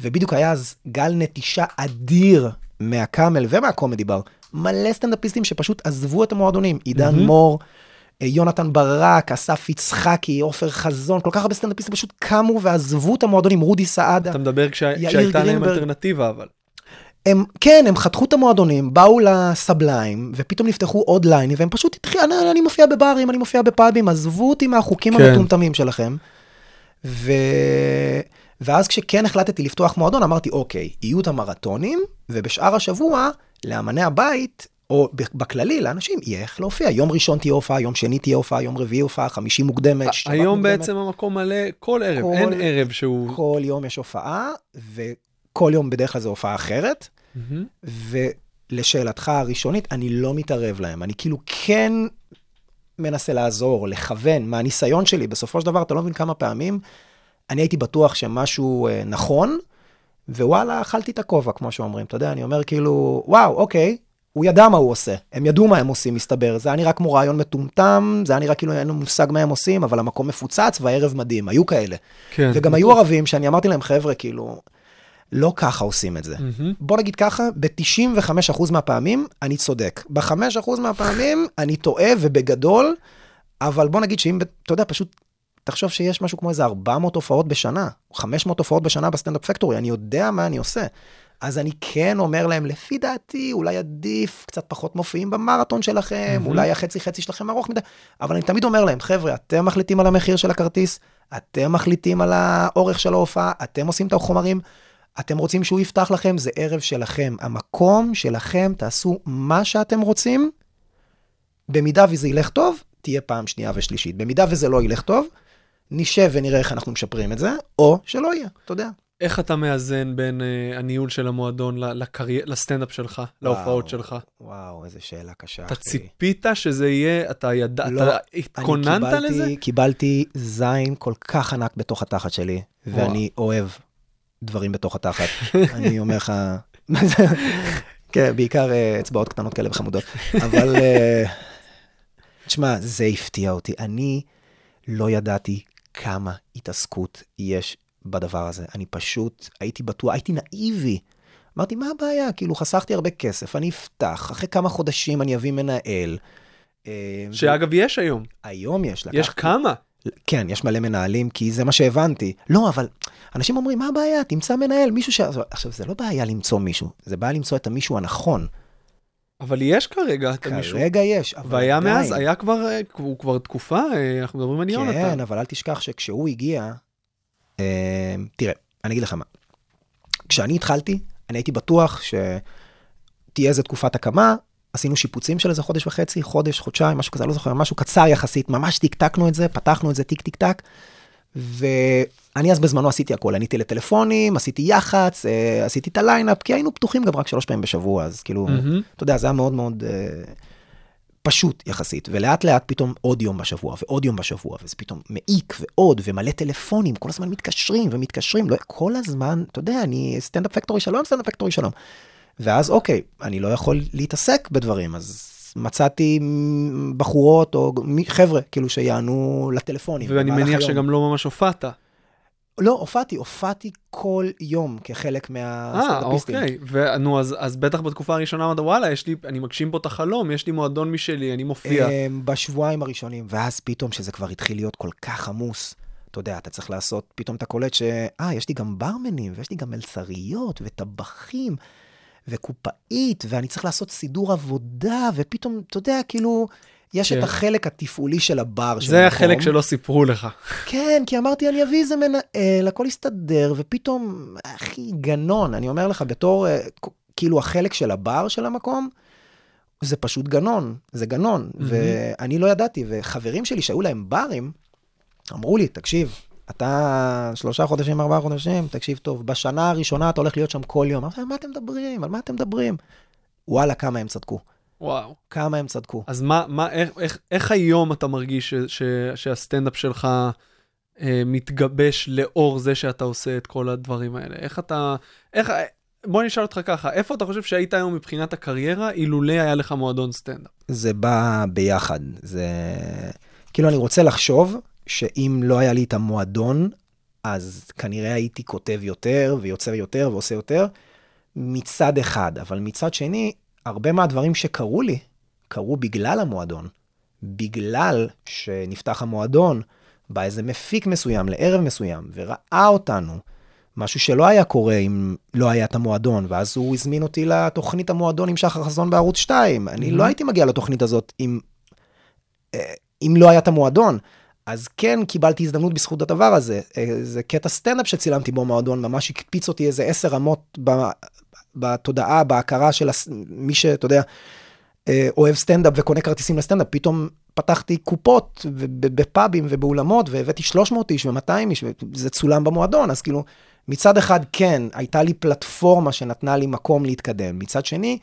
ובדיוק היה אז גל נטישה אדיר מה Camel ומה Comedy Bar. מלא סטנדאפיסטים שפשוט עזבו את המועדונים. עידן מהמם. מור, יונתן ברק, אסף יצחקי, עופר חזון, כל כך הרבה סטנדאפיסטים פשוט קמו ועזבו את המועדונים, רודי סעדה. אתה מדבר כשה... כשהייתה להם. אלטרנטיבה, אבל. הם, כן, הם חתכו את המועדונים, באו לסבליים, ופתאום נפתחו עוד ליינים, והם פשוט התחילו, אני, אני מופיע בברים, אני מופיע בפאבים, עזבו אותי מהחוקים כן. המטומטמים שלכם. ו... ואז כשכן החלטתי לפתוח מועדון, אמרתי, אוקיי, יהיו את המרתונים, ובשאר השבוע, לאמני הבית, או בכללי, לאנשים, יהיה איך להופיע. יום ראשון תהיה הופעה, יום שני תהיה הופעה, יום רביעי הופעה, חמישי מוקדמת, שבת היום מוקדמת. בעצם המקום מלא כל ערב, כל- אין ערב שהוא... כל יום יש הופעה, וכל יום בדרך כלל זו הופעה אחרת. מהמם. ולשאלתך הראשונית, אני לא מתערב להם. אני כאילו כן מנסה לעזור, לכוון, מהניסיון שלי, בסופו של דבר, אתה לא מבין כמה פעמים, אני הייתי בטוח שמשהו אה, נכון, ווואלה, אכלתי את הכובע, כמו שאומרים. אתה יודע, אני אומר כאילו, וואו, אוקיי, הוא ידע מה הוא עושה. הם ידעו מה הם עושים, מסתבר. זה היה נראה כמו רעיון מטומטם, זה היה נראה כאילו אין לנו מושג מה הם עושים, אבל המקום מפוצץ והערב מדהים. היו כאלה. כן. וגם היו ערבים שאני אמרתי להם, חבר'ה, כאילו, לא ככה עושים את זה. מהמם. בוא נגיד ככה, ב-95% מהפעמים אני צודק. ב-5% מהפעמים (laughs) אני טועה ובגדול, אבל בוא נגיד שאם, אתה יודע, פשוט תחשוב שיש משהו כמו איזה 400 הופעות בשנה, או 500 הופעות בשנה בסטנדאפ פקטורי, אני יודע מה אני עושה. אז אני כן אומר להם, לפי דעתי, אולי עדיף קצת פחות מופיעים במרתון שלכם, Mhm. אולי החצי חצי שלכם ארוך מדי, אבל אני תמיד אומר להם, חבר'ה, אתם מחליטים על המחיר של הכרטיס, אתם מחליטים על האורך של ההופעה, אתם עושים את החומרים, אתם רוצים שהוא יפתח לכם, זה ערב שלכם. המקום שלכם, תעשו מה שאתם רוצים. במידה וזה ילך טוב, תהיה פעם שנייה ושלישית. במידה וזה לא ילך טוב, נשב ונראה איך אנחנו משפרים את זה, או שלא יהיה, אתה יודע. איך אתה מאזן בין אה, הניהול של המועדון לקרי... לסטנדאפ שלך, להופעות וואו, שלך? וואו, איזה שאלה קשה, אתה אחי. ציפית שזה יהיה, אתה ידעת, לא, אתה התכוננת קיבלתי- לזה? קיבלתי זין כל כך ענק בתוך התחת שלי, ואני אוהב דברים בתוך התחת. (laughs) אני אומר לך? כן, בעיקר אה, אצבעות קטנות כאלה וחמודות. אבל, אה, תשמע, זה הפתיע אותי. אני לא ידעתי כמה התעסקות יש בדבר הזה. אני פשוט הייתי בטוח, הייתי נאיבי. אמרתי, מה הבעיה? כאילו, חסכתי הרבה כסף, אני אפתח, אחרי כמה חודשים אני אביא מנהל. אה, שאגב, יש היום. היום יש, יש לקחתי- כמה. כן, יש מלא מנהלים, כי זה מה שהבנתי. לא, אבל אנשים אומרים, מה הבעיה? תמצא מנהל, מישהו ש... עכשיו, זה לא בעיה למצוא מישהו, זה בעיה למצוא את המישהו הנכון. אבל יש כרגע את המישהו. כרגע יש, אבל והיה עדיין. מאז, היה כבר, אה, הוא כבר תקופה, אה, אנחנו מדברים על כן, יונתן. אבל אל תשכח שכשהוא הגיע, תראה, אני אגיד לך מה. כשאני התחלתי, אני הייתי בטוח שתהיה איזה תקופת הקמה, עשינו שיפוצים של איזה חודש וחצי, חודש, חודשיים, משהו כזה, לא זוכר, משהו קצר יחסית, ממש טקטקנו את זה, פתחנו את זה טיק טיק טק, ואני אז בזמנו עשיתי הכל, עניתי לטלפונים, עשיתי יח"צ, אה, עשיתי את ה lineup, כי היינו פתוחים גם רק שלוש פעמים בשבוע, אז כאילו, מהמם. אתה יודע, זה היה מאוד מאוד אה, פשוט יחסית, ולאט לאט פתאום עוד יום בשבוע, ועוד יום בשבוע, וזה פתאום מעיק, ועוד, ומלא טלפונים, כל הזמן מתקשרים ומתקשרים, לא, כל הזמן, אתה יודע, אני Standup Factory שלום, Standup Factory שלום. ואז אוקיי, אני לא יכול להתעסק בדברים, אז מצאתי בחורות או חבר'ה, כאילו, שיענו לטלפונים. ואני מניח היום. שגם לא ממש הופעת. לא, הופעתי, הופעתי כל יום כחלק אה, מהסטנדאפיסטים. אוקיי. ונו, אז, אז בטח בתקופה הראשונה אמרת, וואלה, יש לי, אני מגשים פה את החלום, יש לי מועדון משלי, אני מופיע. אמ, בשבועיים הראשונים, ואז פתאום שזה כבר התחיל להיות כל כך עמוס, אתה יודע, אתה צריך לעשות, פתאום אתה קולט ש... אה, יש לי גם ברמנים, ויש לי גם מלצריות, וטבחים, וקופאית, ואני צריך לעשות סידור עבודה, ופתאום, אתה יודע, כאילו, יש כן. את החלק התפעולי של הבר של זה המקום. החלק שלא סיפרו לך. כן, כי אמרתי, אני אביא איזה מנהל, הכל יסתדר, ופתאום, אחי, גנון, אני אומר לך, בתור, אה, כאילו, החלק של הבר של המקום, זה פשוט גנון, זה גנון. ואני לא ידעתי, וחברים שלי שהיו להם ברים, אמרו לי, תקשיב, אתה שלושה חודשים, ארבעה חודשים, תקשיב טוב, בשנה הראשונה אתה הולך להיות שם כל יום. אמרתי, מה אתם מדברים? על מה אתם מדברים? וואלה, כמה הם צדקו. וואו. כמה הם צדקו. אז מה, מה, איך, איך, איך היום אתה מרגיש ש, ש, שהסטנדאפ שלך אה, מתגבש לאור זה שאתה עושה את כל הדברים האלה? איך אתה, איך, בוא נשאל אותך ככה, איפה אתה חושב שהיית היום מבחינת הקריירה, אילולא היה לך מועדון סטנדאפ? זה בא ביחד. זה... כאילו, אני רוצה לחשוב שאם לא היה לי את המועדון, אז כנראה הייתי כותב יותר, ויוצר יותר, ועושה יותר, מצד אחד. אבל מצד שני, הרבה מהדברים שקרו לי, קרו בגלל המועדון. בגלל שנפתח המועדון, בא איזה מפיק מסוים לערב מסוים, וראה אותנו. משהו שלא היה קורה אם לא היה את המועדון, ואז הוא הזמין אותי לתוכנית המועדון עם שחר חסון בערוץ 2. אני לא הייתי מגיע לתוכנית הזאת אם, אה, אם לא היה את המועדון. אז כן קיבלתי הזדמנות בזכות הדבר הזה. אה, זה קטע סטנדאפ שצילמתי בו מועדון, ממש הקפיץ אותי איזה עשר רמות בתודעה, בהכרה של הס- מי שאתה יודע, אה, אוהב סטנדאפ וקונה כרטיסים לסטנדאפ, פתאום פתחתי קופות בפאבים ובאולמות והבאתי 300 איש ו-200 איש, וזה צולם במועדון, אז כאילו, מצד אחד כן, הייתה לי פלטפורמה שנתנה לי מקום להתקדם, מצד שני,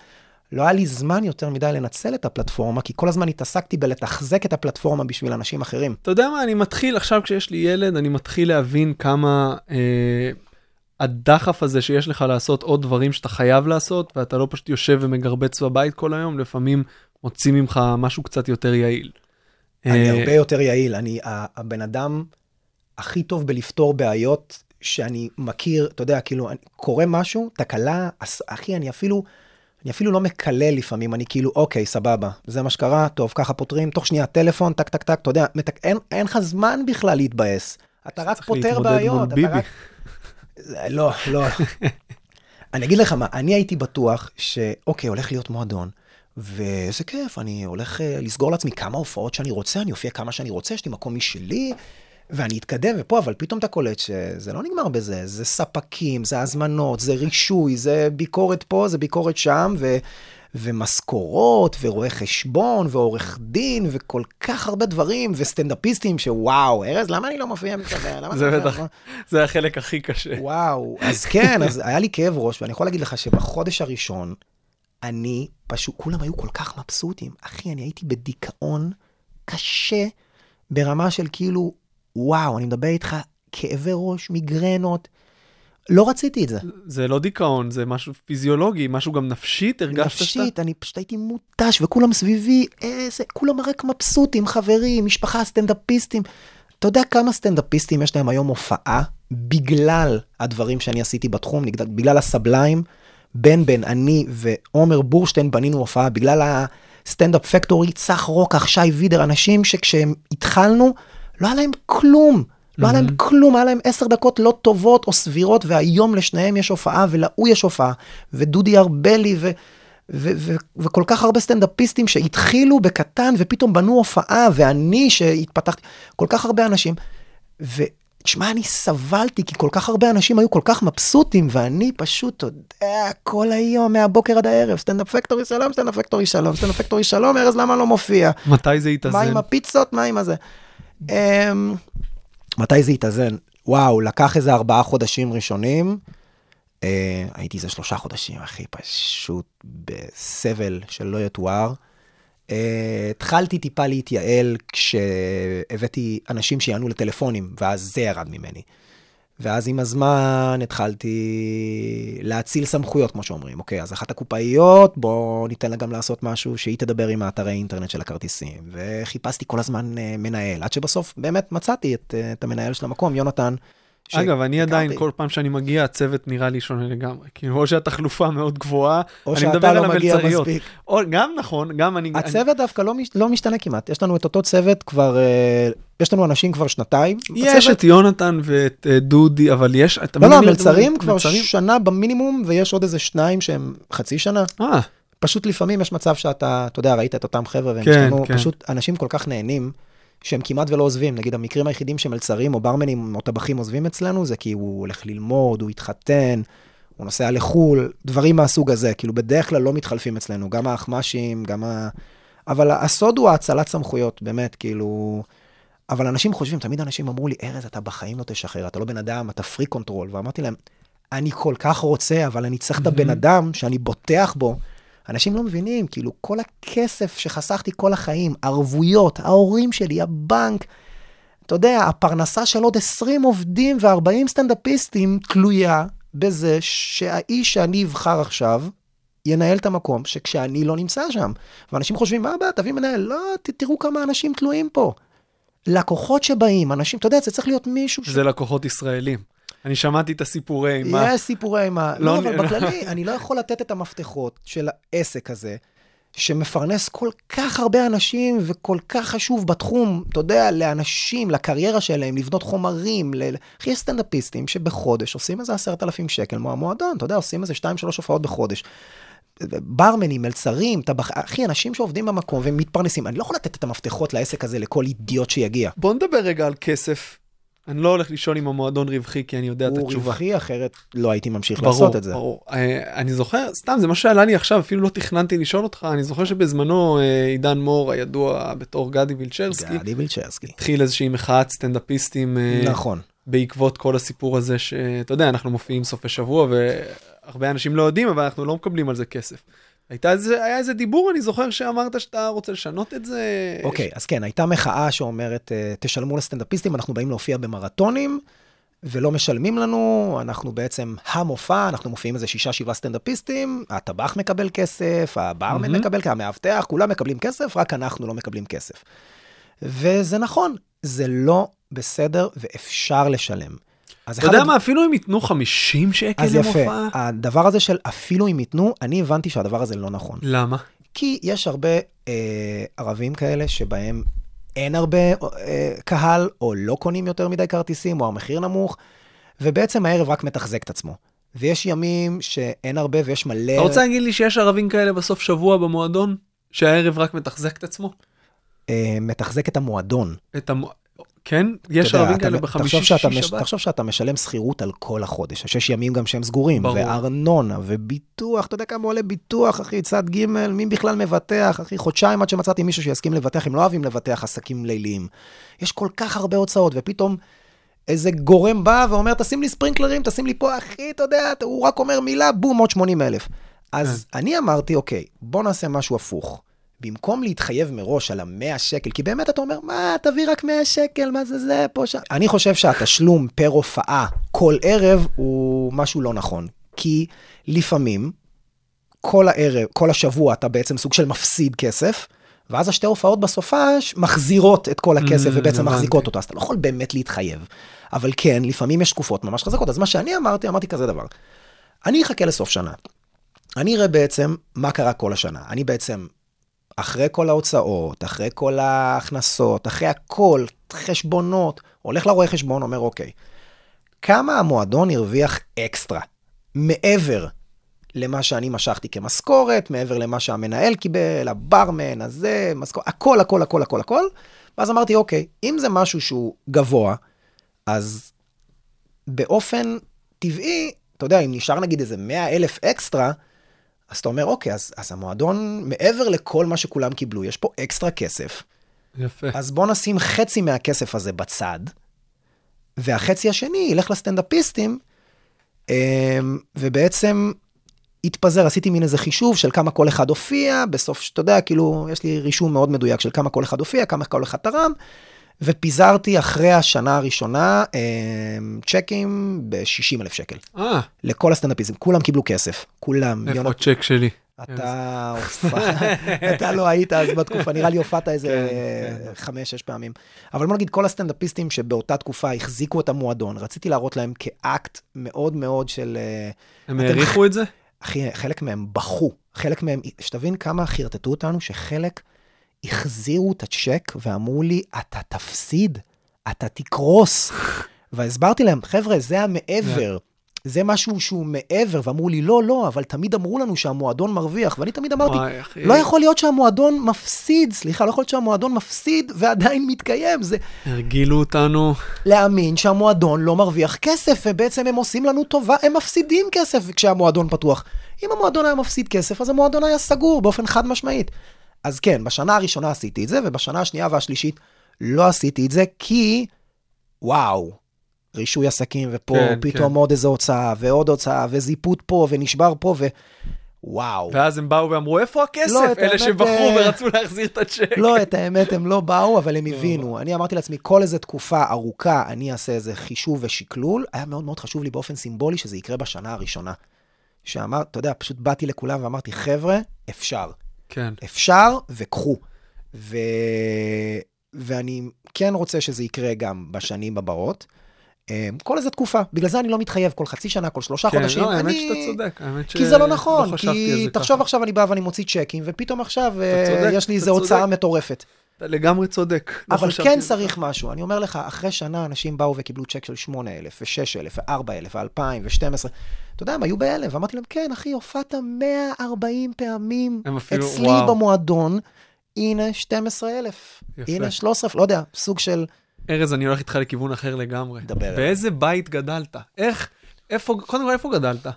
לא היה לי זמן יותר מדי לנצל את הפלטפורמה, כי כל הזמן התעסקתי בלתחזק את הפלטפורמה בשביל אנשים אחרים. אתה יודע מה, אני מתחיל, עכשיו כשיש לי ילד, אני מתחיל להבין כמה אה, הדחף הזה שיש לך לעשות עוד דברים שאתה חייב לעשות, ואתה לא פשוט יושב ומגרבץ בבית כל היום, לפעמים מוציא ממך משהו קצת יותר יעיל. אני אה, הרבה יותר יעיל, אני הבן אדם הכי טוב בלפתור בעיות שאני מכיר, אתה יודע, כאילו, קורה משהו, תקלה, אחי, אני אפילו, אני אפילו לא מקלל לפעמים, אני כאילו, אוקיי, סבבה, זה מה שקרה, טוב, ככה פותרים, תוך שנייה, טלפון, טק, טק, טק, אתה יודע, מתק... אין, אין לך זמן בכלל להתבאס. אתה רק פותר בעיות. אתה. רק... (laughs) לא, לא. אני אגיד לך מה, אני הייתי בטוח שאוקיי, הולך להיות מועדון, ואיזה כיף, אני הולך אה, לסגור לעצמי כמה הופעות שאני רוצה, אני אופיע כמה שאני רוצה, יש לי מקום משלי, ואני אתקדם ופה, אבל פתאום אתה קולט שזה לא נגמר בזה, זה ספקים, זה הזמנות, זה רישוי, זה ביקורת פה, זה ביקורת שם, ו... ומשכורות, ורואה חשבון, ועורך דין, וכל כך הרבה דברים, וסטנדאפיסטים שוואו, ארז, למה אני לא מופיע מסתבר? זה בטח, זה החלק הכי קשה. וואו, אז כן, אז היה לי כאב ראש, ואני יכול להגיד לך שבחודש הראשון, אני פשוט, כולם היו כל כך מבסוטים. אחי, אני הייתי בדיכאון קשה, ברמה של כאילו, וואו, אני מדבר איתך, כאבי ראש, מיגרנות. לא רציתי את זה. זה לא דיכאון, זה משהו פיזיולוגי, משהו גם נפשית, הרגשת נפשית, אני פשוט הייתי מותש, וכולם סביבי, איזה, כולם רק מבסוטים, חברים, משפחה, סטנדאפיסטים. אתה יודע כמה סטנדאפיסטים יש להם היום הופעה בגלל הדברים שאני עשיתי בתחום, בגלל הסבליים. בן בן, אני ועומר בורשטיין בנינו הופעה בגלל ה Standup Factory, צח רוקח, שי וידר, אנשים שכשהם התחלנו, לא היה להם כלום. לא היה להם כלום, היה להם עשר דקות לא טובות או סבירות, והיום לשניהם יש הופעה, ולהוא יש הופעה, ודודי ארבלי, ו... ו- ו- וכל כך הרבה סטנדאפיסטים שהתחילו בקטן ופתאום בנו הופעה, ואני שהתפתחתי, כל כך הרבה אנשים. ותשמע, אני סבלתי, כי כל כך הרבה אנשים היו כל כך מבסוטים, ואני פשוט, אתה יודע, כל היום, מהבוקר עד הערב, Standup Factory שלום, Standup Factory שלום, Standup Factory שלום, ארז, למה לא מופיע? מתי זה מה התאזן? עם הפיצות? מה עם הזה? מתי זה התאזן? וואו, לקח איזה ארבעה חודשים ראשונים. אה, הייתי איזה שלושה חודשים, אחי, פשוט בסבל שלא יתואר. אה, התחלתי טיפה להתייעל כשהבאתי אנשים שיענו לטלפונים, ואז זה ירד ממני. ואז עם הזמן התחלתי להציל סמכויות, כמו שאומרים. אוקיי, אז אחת הקופאיות, בואו ניתן לה גם לעשות משהו שהיא תדבר עם האתרי אינטרנט של הכרטיסים. וחיפשתי כל הזמן אה, מנהל, עד שבסוף באמת מצאתי את, אה, את המנהל של המקום, יונתן. אגב, אני. עדיין, כל פעם שאני מגיע, הצוות נראה לי שונה לגמרי. כאילו, או שהתחלופה מאוד גבוהה, או אני שאתה על לא מגיע המלצריות. מספיק. או, גם נכון, גם אני... הצוות דווקא לא, מש... לא משתנה כמעט, יש לנו את אותו צוות כבר, אה, יש לנו אנשים כבר שנתיים. אני, יש בצוות. את יונתן ואת אה, דודי, אבל יש... לא, לא, המלצרים? כבר מלצרים? שנה במינימום, ויש עוד איזה שניים שהם חצי שנה. אה, פשוט לפעמים יש מצב שאתה, אתה יודע, ראית את אותם חבר'ה, והם כן, כן. פשוט אנשים כל כך נהנים, שהם כמעט ולא עוזבים. נגיד, המקרים היחידים שמלצרים או ברמנים או טבחים עוזבים אצלנו, זה כי הוא הולך ללמוד, הוא התחתן, הוא נוסע לחו"ל, דברים מהסוג הזה. כאילו, בדרך כלל לא מתחלפים אצלנו, גם האחמ"שים, גם ה... אבל הסוד הוא האצלת סמכויות, באמת, כאילו... אבל אנשים חושבים, תמיד אנשים אמרו לי, ארז, אתה בחיים לא תשחרר, אתה לא בן אדם, אתה freak control. ואמרתי להם, אני כל כך רוצה, אבל אני צריך את הבן אדם שאני בוטח בו. אנשים לא מבינים, כאילו, כל הכסף שחסכתי כל החיים, ערבויות, ההורים שלי, הבנק, אתה יודע, הפרנסה של עוד 20 עובדים ו-40 סטנדאפיסטים תלויה בזה שהאיש שאני אבחר עכשיו, ינהל את המקום שכשאני לא נמצא שם. ואנשים חושבים, מה הבעיה, תביא מנהל. לא, ת, תראו כמה אנשים תלויים פה. לקוחות שבאים, אנשים, אתה יודע, זה צריך להיות מישהו ש... זה לקוחות ישראלים. אני שמעתי את הסיפורי אימה. יש סיפורי אימה. לא, לא, אבל אני- בכללי, אני לא יכול לתת את המפתחות של העסק הזה, שמפרנס כל כך הרבה אנשים וכל כך חשוב בתחום, אתה יודע, לאנשים, לקריירה שלהם, לבנות חומרים. ל... אחי, יש סטנדאפיסטים שבחודש עושים איזה עשרת אלפים שקל מהמועדון, אתה יודע, עושים איזה שתיים, שלוש הופעות בחודש. ברמנים, מלצרים, טבח... אחי, אנשים שעובדים במקום ומתפרנסים. אני לא יכול לתת את המפתחות לעסק הזה לכל אידיוט שיגיע. בוא נדבר רגע על כסף. אני לא הולך לשאול אם המועדון רווחי, כי אני יודע את הוא התשובה. רווחי, אחרת לא הייתי ממשיך ברור, לעשות את זה. ברור. אה, אני זוכר, סתם, זה מה שעלה לי עכשיו, אפילו לא תכננתי לשאול אותך, אני זוכר שבזמנו אה, עידן מור, הידוע בתור גדי וילצ'רסקי, גדי וילצ'רסקי. התחיל איזושהי מחאת סטנדאפיסטים אה, נכון. בעקבות כל הסיפור הזה, שאתה יודע, אנחנו מופיעים סופי שבוע, והרבה אנשים לא יודעים, אבל אנחנו לא מקבלים על זה כסף. הייתה איזה, היה איזה דיבור, אני זוכר שאמרת שאתה רוצה לשנות את זה. אוקיי, אז כן, הייתה מחאה שאומרת, אה, תשלמו לסטנדאפיסטים, אנחנו באים להופיע במרתונים, ולא משלמים לנו, אנחנו בעצם המופע, אנחנו מופיעים איזה שישה, שבעה סטנדאפיסטים, הטבח מקבל כסף, הברמן מהמם. מקבל, המאבטח, כולם מקבלים כסף, רק אנחנו לא מקבלים כסף. וזה נכון, זה לא בסדר ואפשר לשלם. אז אתה יודע מה, אפילו אם ייתנו 50 שקל אז יפה, למופע? הדבר הזה של אפילו אם ייתנו, אני הבנתי שהדבר הזה לא נכון. למה? כי יש הרבה אה, ערבים כאלה שבהם אין הרבה אה, קהל, או לא קונים יותר מדי כרטיסים, או המחיר נמוך, ובעצם הערב רק מתחזק את עצמו. ויש ימים שאין הרבה ויש מלא... אתה רוצה להגיד לי שיש ערבים כאלה בסוף שבוע במועדון? שהערב רק מתחזק את עצמו? אה, מתחזק את המועדון. את המו... כן? יש ערבים כאלה בחמישי, שישי, מש- שבת? תחשוב שאתה משלם שכירות על כל החודש. יש ימים גם שהם סגורים, ברור. וארנונה, וביטוח, אתה יודע כמה עולה ביטוח, אחי, צד ג', מי בכלל מבטח, אחי, חודשיים עד שמצאתי מישהו שיסכים לבטח, הם לא אוהבים לבטח עסקים ליליים. יש כל כך הרבה הוצאות, ופתאום איזה גורם בא ואומר, תשים לי ספרינקלרים, תשים לי פה, אחי, אתה יודע, הוא רק אומר מילה, בום, עוד 80 אלף. אז אני אמרתי, אוקיי, בוא נעשה משהו הפוך. במקום להתחייב מראש על המאה שקל, כי באמת אתה אומר, מה, תביא רק 100 שקל, מה זה זה, פה, שם. אני חושב שהתשלום (laughs) פר הופעה כל ערב הוא משהו לא נכון. כי לפעמים, כל הערב, כל השבוע אתה בעצם סוג של מפסיד כסף, ואז השתי הופעות בסופש מחזירות את כל הכסף Mm, ובעצם הבנתי. מחזיקות אותו, אז אתה לא יכול באמת להתחייב. אבל כן, לפעמים יש תקופות ממש חזקות. אז מה שאני אמרתי, אמרתי כזה דבר. אני אחכה לסוף שנה. אני אראה בעצם מה קרה כל השנה. אני בעצם, אחרי כל ההוצאות, אחרי כל ההכנסות, אחרי הכל, חשבונות, הולך לרואה חשבון, אומר, אוקיי, כמה המועדון הרוויח אקסטרה, מעבר למה שאני משכתי כמשכורת, מעבר למה שהמנהל קיבל, הברמן, הזה, משכורת, הכל, הכל, הכל, הכל, הכל. ואז אמרתי, אוקיי, אם זה משהו שהוא גבוה, אז באופן טבעי, אתה יודע, אם נשאר נגיד איזה 100 אלף אקסטרה, אז אתה אומר, אוקיי, אז, אז המועדון, מעבר לכל מה שכולם קיבלו, יש פה אקסטרה כסף, יפה. אז בוא נשים חצי מהכסף הזה בצד, והחצי השני ילך לסטנדאפיסטים, אמ, ובעצם התפזר, עשיתי מין איזה חישוב של כמה כל אחד הופיע, בסוף, שאתה יודע, כאילו, יש לי רישום מאוד מדויק של כמה כל אחד הופיע, כמה כל אחד תרם, ופיזרתי אחרי השנה הראשונה אמ, צ'קים ב-60 אלף שקל. אה, לכל הסטנדאפיסטים, כולם קיבלו כסף, כולם. איפה יונת- הצ'ק שלי? אתה הופעת, אתה לא היית אז בתקופה, נראה לי הופעת איזה כן, כן. חמש-שש פעמים. אבל בוא נגיד, כל הסטנדאפיסטים שבאותה תקופה החזיקו את המועדון, רציתי להראות להם כאקט מאוד מאוד של... אה, הם העריכו את זה? אחי, חלק מהם בכו, חלק מהם, שתבין כמה חרטטו אותנו, שחלק החזירו את הצ'ק ואמרו לי, אתה תפסיד, אתה תקרוס. (laughs) והסברתי להם, חבר'ה, זה המעבר. זה משהו שהוא מעבר, ואמרו לי, לא, לא, אבל תמיד אמרו לנו שהמועדון מרוויח, ואני תמיד אמרתי, וואי, אחי. לא יכול להיות שהמועדון מפסיד, סליחה, לא יכול להיות שהמועדון מפסיד ועדיין מתקיים, זה הרגילו אותנו. להאמין שהמועדון לא מרוויח כסף, ובעצם הם עושים לנו טובה, הם מפסידים כסף כשהמועדון פתוח. אם המועדון היה מפסיד כסף, אז המועדון היה סגור באופן חד משמעית. אז כן, בשנה הראשונה עשיתי את זה, ובשנה השנייה והשלישית לא עשיתי את זה, כי, וואו, רישוי עסקים, ופה כן, פתאום כן. עוד איזו הוצאה, ועוד הוצאה, וזיפות פה, ונשבר פה, ו... וואו. ואז הם באו ואמרו, איפה הכסף? לא, אלה האמת, שבחרו אה, ורצו להחזיר את הצ'ק. לא, את האמת, הם לא באו, אבל הם הבינו. אני אמרתי לעצמי, כל איזה תקופה ארוכה, אני אעשה איזה חישוב ושקלול. היה מאוד מאוד חשוב לי באופן סימבולי שזה יקרה בשנה הראשונה. שאמר, אתה יודע, פשוט באתי לכולם ואמרתי, חבר'ה, אפשר. כן. אפשר, וקחו. ו... ואני כן רוצה שזה יקרה גם בשנים הבאות. אה, כל איזה תקופה. בגלל זה אני לא מתחייב כל חצי שנה, כל שלושה כן, חודשים. לא, האמת אני... שאתה צודק. האמת ש... כי זה לא נכון, חשבתי על כי תחשוב ככה. עכשיו אני בא ואני מוציא צ'קים, ופתאום עכשיו אה, צודק, יש לי איזו הוצאה. מטורפת. אתה לגמרי צודק. לא אבל חשבתי כן צריך ככה. משהו. אני אומר לך, אחרי שנה אנשים באו וקיבלו צ'ק של 8,000 ו-6,000 ו-4,000 ו-2,000 ו-12. אתה יודע, הם היו בהלם, ואמרתי להם, כן, אחי, הופעת 140 פעמים אפילו, אצלי וואו. במועדון, הנה 12,000. יפה. הנה 13,000, לא יודע, סוג של... ארז, אני הולך איתך לכיוון אחר לגמרי. דבר. באיזה בית גדלת? איך? איפה, קודם כל, איפה גדלת?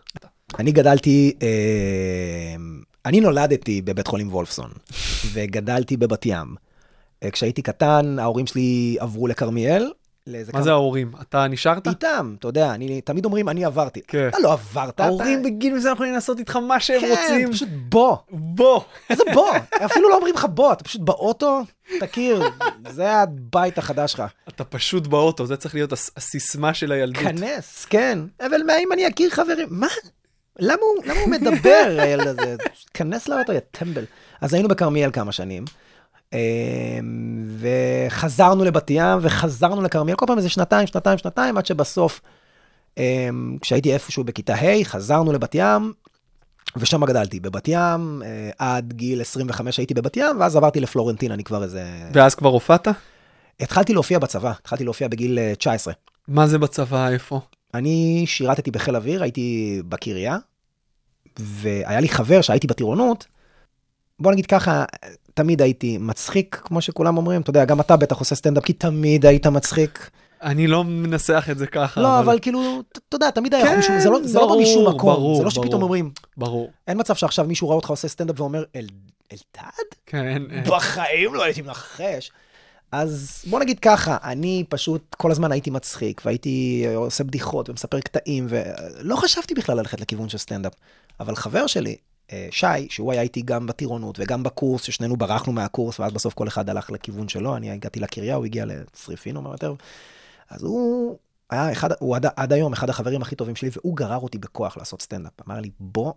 אני גדלתי, אה, אני נולדתי בבית חולים וולפסון, וגדלתי בבת ים. אה, כשהייתי קטן, ההורים שלי עברו לכרמיאל. לאיזה מה כמה- זה ההורים? אתה נשארת? איתם, אתה יודע, אני, תמיד אומרים, אני עברתי. כן. אתה לא עברת, ההורים אתה... בגיל מסוים יכולים לעשות איתך מה שהם כן, רוצים. פשוט בוא. בוא. איזה בוא? אפילו לא אומרים לך בוא, אתה פשוט באוטו, תכיר, זה הבית החדש שלך. אתה פשוט באוטו, זה צריך להיות הס- הסיסמה של הילדות. כנס, כן. אבל מה אם אני אכיר חברים? מה? למה הוא, למה הוא מדבר, הילד הזה? כנס לאוטו, יא טמבל. אז היינו בכרמיאל כמה שנים, וחזרנו לבת ים, וחזרנו לכרמיאל, כל פעם איזה שנתיים, שנתיים, שנתיים, עד שבסוף, אמ, כשהייתי איפשהו בכיתה ה', חזרנו לבת ים, ושם גדלתי. בבת ים, אה, עד גיל 25 הייתי בבת ים, ואז עברתי לפלורנטין, אני כבר איזה... ואז כבר הופעת? התחלתי להופיע בצבא, התחלתי להופיע בגיל אה, 19. מה זה בצבא, איפה? אני שירתתי בחיל אוויר, הייתי בקריה, והיה לי חבר שהייתי בטירונות. בוא נגיד ככה, תמיד הייתי מצחיק, כמו שכולם אומרים. אתה יודע, גם אתה בטח עושה סטנדאפ, כי תמיד היית מצחיק. אני לא מנסח את זה ככה, לא, אבל כאילו, אתה יודע, תמיד היה כן, חושבים, זה לא- זה לא בא משום מקום. ברור, זה לא שפתאום ברור. אומרים, ברור. אין מצב שעכשיו מישהו רואה אותך עושה סטנדאפ ואומר, "אל- אלדד? כן, אין. בחיים לא הייתי מנחש. אז בוא נגיד ככה, אני פשוט כל הזמן הייתי מצחיק, והייתי עושה בדיחות ומספר קטעים, ולא חשבתי בכלל ללכת לכיוון של סטנדאפ. אבל חבר שלי, אה, שי, שהוא היה איתי גם בטירונות וגם בקורס, ששנינו ברחנו מהקורס, ואז בסוף כל אחד הלך לכיוון שלו, אני הגעתי לקריה, הוא הגיע לצריפין, אומר יותר. אז הוא היה אחד, הוא עד, עד היום אחד החברים הכי טובים שלי, והוא גרר אותי בכוח לעשות סטנדאפ. אמר לי, בוא,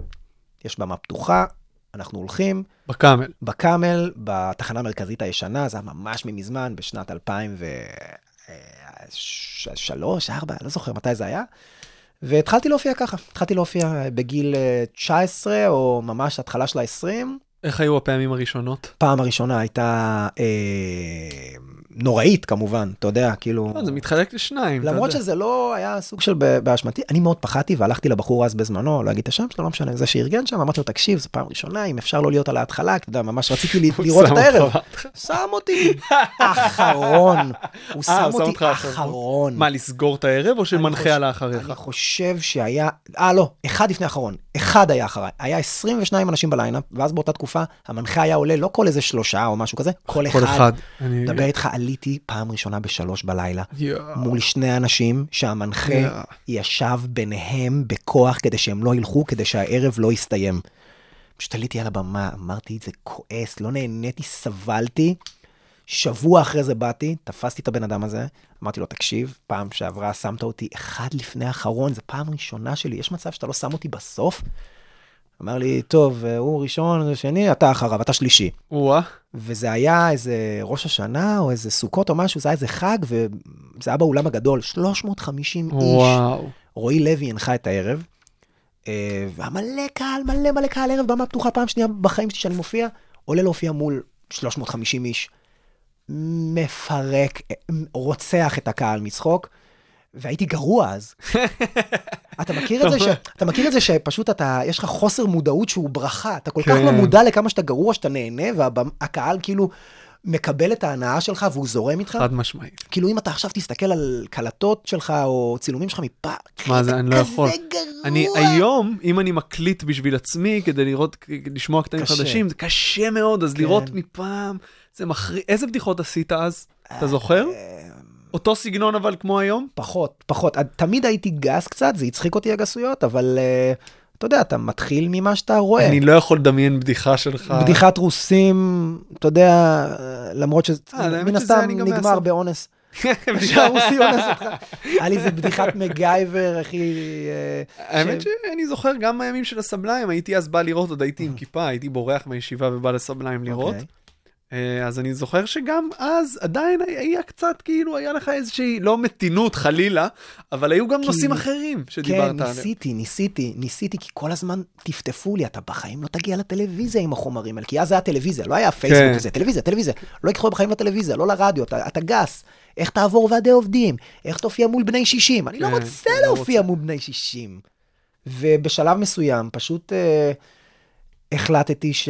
יש במה פתוחה, אנחנו הולכים. בקאמל. בקאמל, בתחנה המרכזית הישנה, זה היה ממש ממזמן, בשנת 2003, 2004, לא זוכר מתי זה היה. והתחלתי להופיע ככה, התחלתי להופיע בגיל אה, 19, או ממש התחלה של ה-20. איך היו הפעמים הראשונות? פעם הראשונה הייתה אה, נוראית כמובן, אתה יודע, כאילו... לא, זה מתחלק לשניים, למרות. שזה לא היה סוג של באשמתי, אני מאוד פחדתי והלכתי לבחור אז בזמנו, לא אגיד את השם שלו, לא משנה, זה שארגן שם, אמרתי לו, תקשיב, זו פעם ראשונה, אם אפשר לא להיות על ההתחלה, אתה יודע, ממש רציתי (laughs) לראות את הערב. שם אותי אחרון, (laughs) הוא אה, שם הוא שם אותי אחרון. אחרון. מה, לסגור את הערב או שמנחה חושב- עלה אחריך? אני חושב שהיה, אה לא, אחד לפני האחרון, אחד היה אחריי, היה 22 אנשים בליינאפ, ואז באותה תקופה המנחה היה עולה לא כל איזה שלושה או משהו כזה, כל אחד. כל אחד. אני- מדבר איתך עליתי פעם ראשונה בשלוש בלילה, יואו. מול שני אנשים שהמנחה יואו. ישב ביניהם בכוח כדי שהם לא ילכו, כדי שהערב לא יסתיים. פשוט עליתי על הבמה, אמרתי זה כועס, לא נהניתי, סבלתי. שבוע אחרי זה באתי, תפסתי את הבן אדם הזה, אמרתי לו, תקשיב, פעם שעברה שמת אותי אחד לפני האחרון, זו פעם ראשונה שלי, יש מצב שאתה לא שם אותי בסוף? אמר לי, טוב, הוא ראשון, שני, אתה אחריו, אתה שלישי. וואה. וזה היה איזה ראש השנה, או איזה סוכות או משהו, זה היה איזה חג, וזה היה באולם הגדול, 350 איש. וואו. רועי לוי הנחה את הערב, אה, והמלא קהל, מלא מלא קהל, ערב במה פתוחה, פעם שנייה בחיים שלי שאני מופיע, עולה להופיע מול 350 איש, מפרק, אה, רוצח את הקהל מצחוק, והייתי גרוע אז. (laughs) אתה מכיר את זה, ש... אתה מכיר את זה שפשוט אתה, יש לך חוסר מודעות שהוא ברכה, אתה כל כך כן. לא מודע לכמה שאתה גרוע, שאתה נהנה, והקהל כאילו מקבל את ההנאה שלך והוא זורם איתך. חד משמעית. כאילו אם אתה עכשיו תסתכל על קלטות שלך או צילומים שלך מפעם, מה זה, אני לא יכול. כזה גרוע. אני היום, אם אני מקליט בשביל עצמי כדי לראות, לשמוע קטעים קשה. חדשים, זה קשה מאוד, אז כן. לראות מפעם, זה מחריד. איזה בדיחות עשית אז? אתה זוכר? אותו סגנון אבל כמו היום? פחות, פחות. תמיד הייתי גס קצת, זה הצחיק אותי הגסויות, אבל אה, אתה יודע, אתה מתחיל ממה שאתה רואה. אני לא יכול לדמיין בדיחה שלך. בדיחת רוסים, אתה יודע, למרות שזה אה, מן הסתם נגמר. באונס. (laughs) שהרוסי (laughs) אונס אותך. היה לי איזה בדיחת מגייבר, הכי... אה, האמת שאני זוכר גם מהימים של הסבליים, הייתי אז בא לראות, עוד הייתי עם כיפה, הייתי בורח מהישיבה ובא לסבליים לראות. אה, אז אני זוכר שגם אז עדיין היה קצת כאילו היה לך איזושהי לא מתינות חלילה אבל היו גם כי- נושאים אחרים שדיברת כן, עליהם. ניסיתי, ניסיתי, ניסיתי, כי כל הזמן טפטפו לי, אתה בחיים לא תגיע לטלוויזיה עם החומרים האלה, כי אז היה טלוויזיה, לא היה פייסבוק כן. וזה, טלוויזיה, טלוויזיה. לא יקחו בחיים לטלוויזיה, לא לרדיו, אתה, אתה גס. איך תעבור ועדי עובדים? איך תופיע מול בני 60? אני לא כן, רוצה לא להופיע רוצה. מול בני 60. ובשלב מסוים, פשוט אה, החלטתי ש...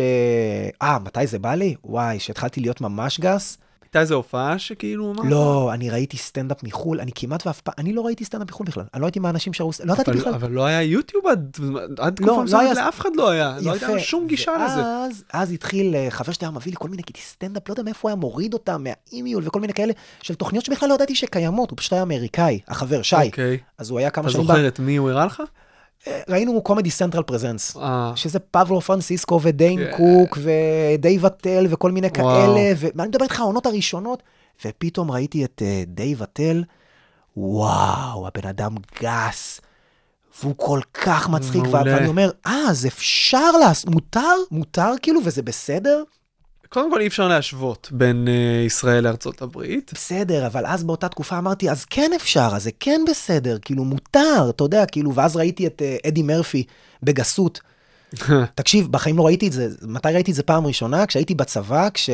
אה, מתי זה בא לי? וואי, שהתחלתי להיות ממש גס. הייתה איזה הופעה שכאילו? לא, אני ראיתי סטנדאפ מחו"ל, אני כמעט ואף פעם, אני לא ראיתי סטנדאפ מחו"ל בכלל. אני לא הייתי מהאנשים שראו, לא ידעתי בכלל. אבל לא היה YouTube עד, לא, תקופה לא מסוימת לאף אחד לא היה, לא הייתה שום גישה לזה. אז התחיל, אה, חבר שלי היה מביא לי כל מיני קטעי סטנדאפ, לא יודע מאיפה הוא היה מוריד אותם, מה eMule וכל מיני כאלה, של תוכניות שבכלל לא ידעתי שקיימות, הוא פשוט היה אמריקאי, החבר, שי. אוקיי. אז הוא היה כמה אתה שנים... זוכר את מי הוא הראה לך? ראינו Comedy Central Presents. אה, שזה פבלו פרנסיסקו ודיין כן. קוק ודייב אטל וכל מיני וואו. כאלה, ואני מדבר איתך העונות הראשונות, ופתאום ראיתי את אה, דייב אטל, וואו, הבן אדם גס, והוא כל כך מצחיק, מעולה. ואני אומר, אה, אז אפשר לעשות, מותר? מותר כאילו, וזה בסדר? קודם כל אי אפשר להשוות בין אה, ישראל לארצות הברית. בסדר, אבל אז באותה תקופה אמרתי, אז כן אפשר, אז זה כן בסדר, כאילו מותר, אתה יודע, כאילו, ואז ראיתי את אה, אדי מרפי בגסות. (laughs) תקשיב, בחיים לא ראיתי את זה, מתי ראיתי את זה פעם ראשונה? כשהייתי בצבא, כש...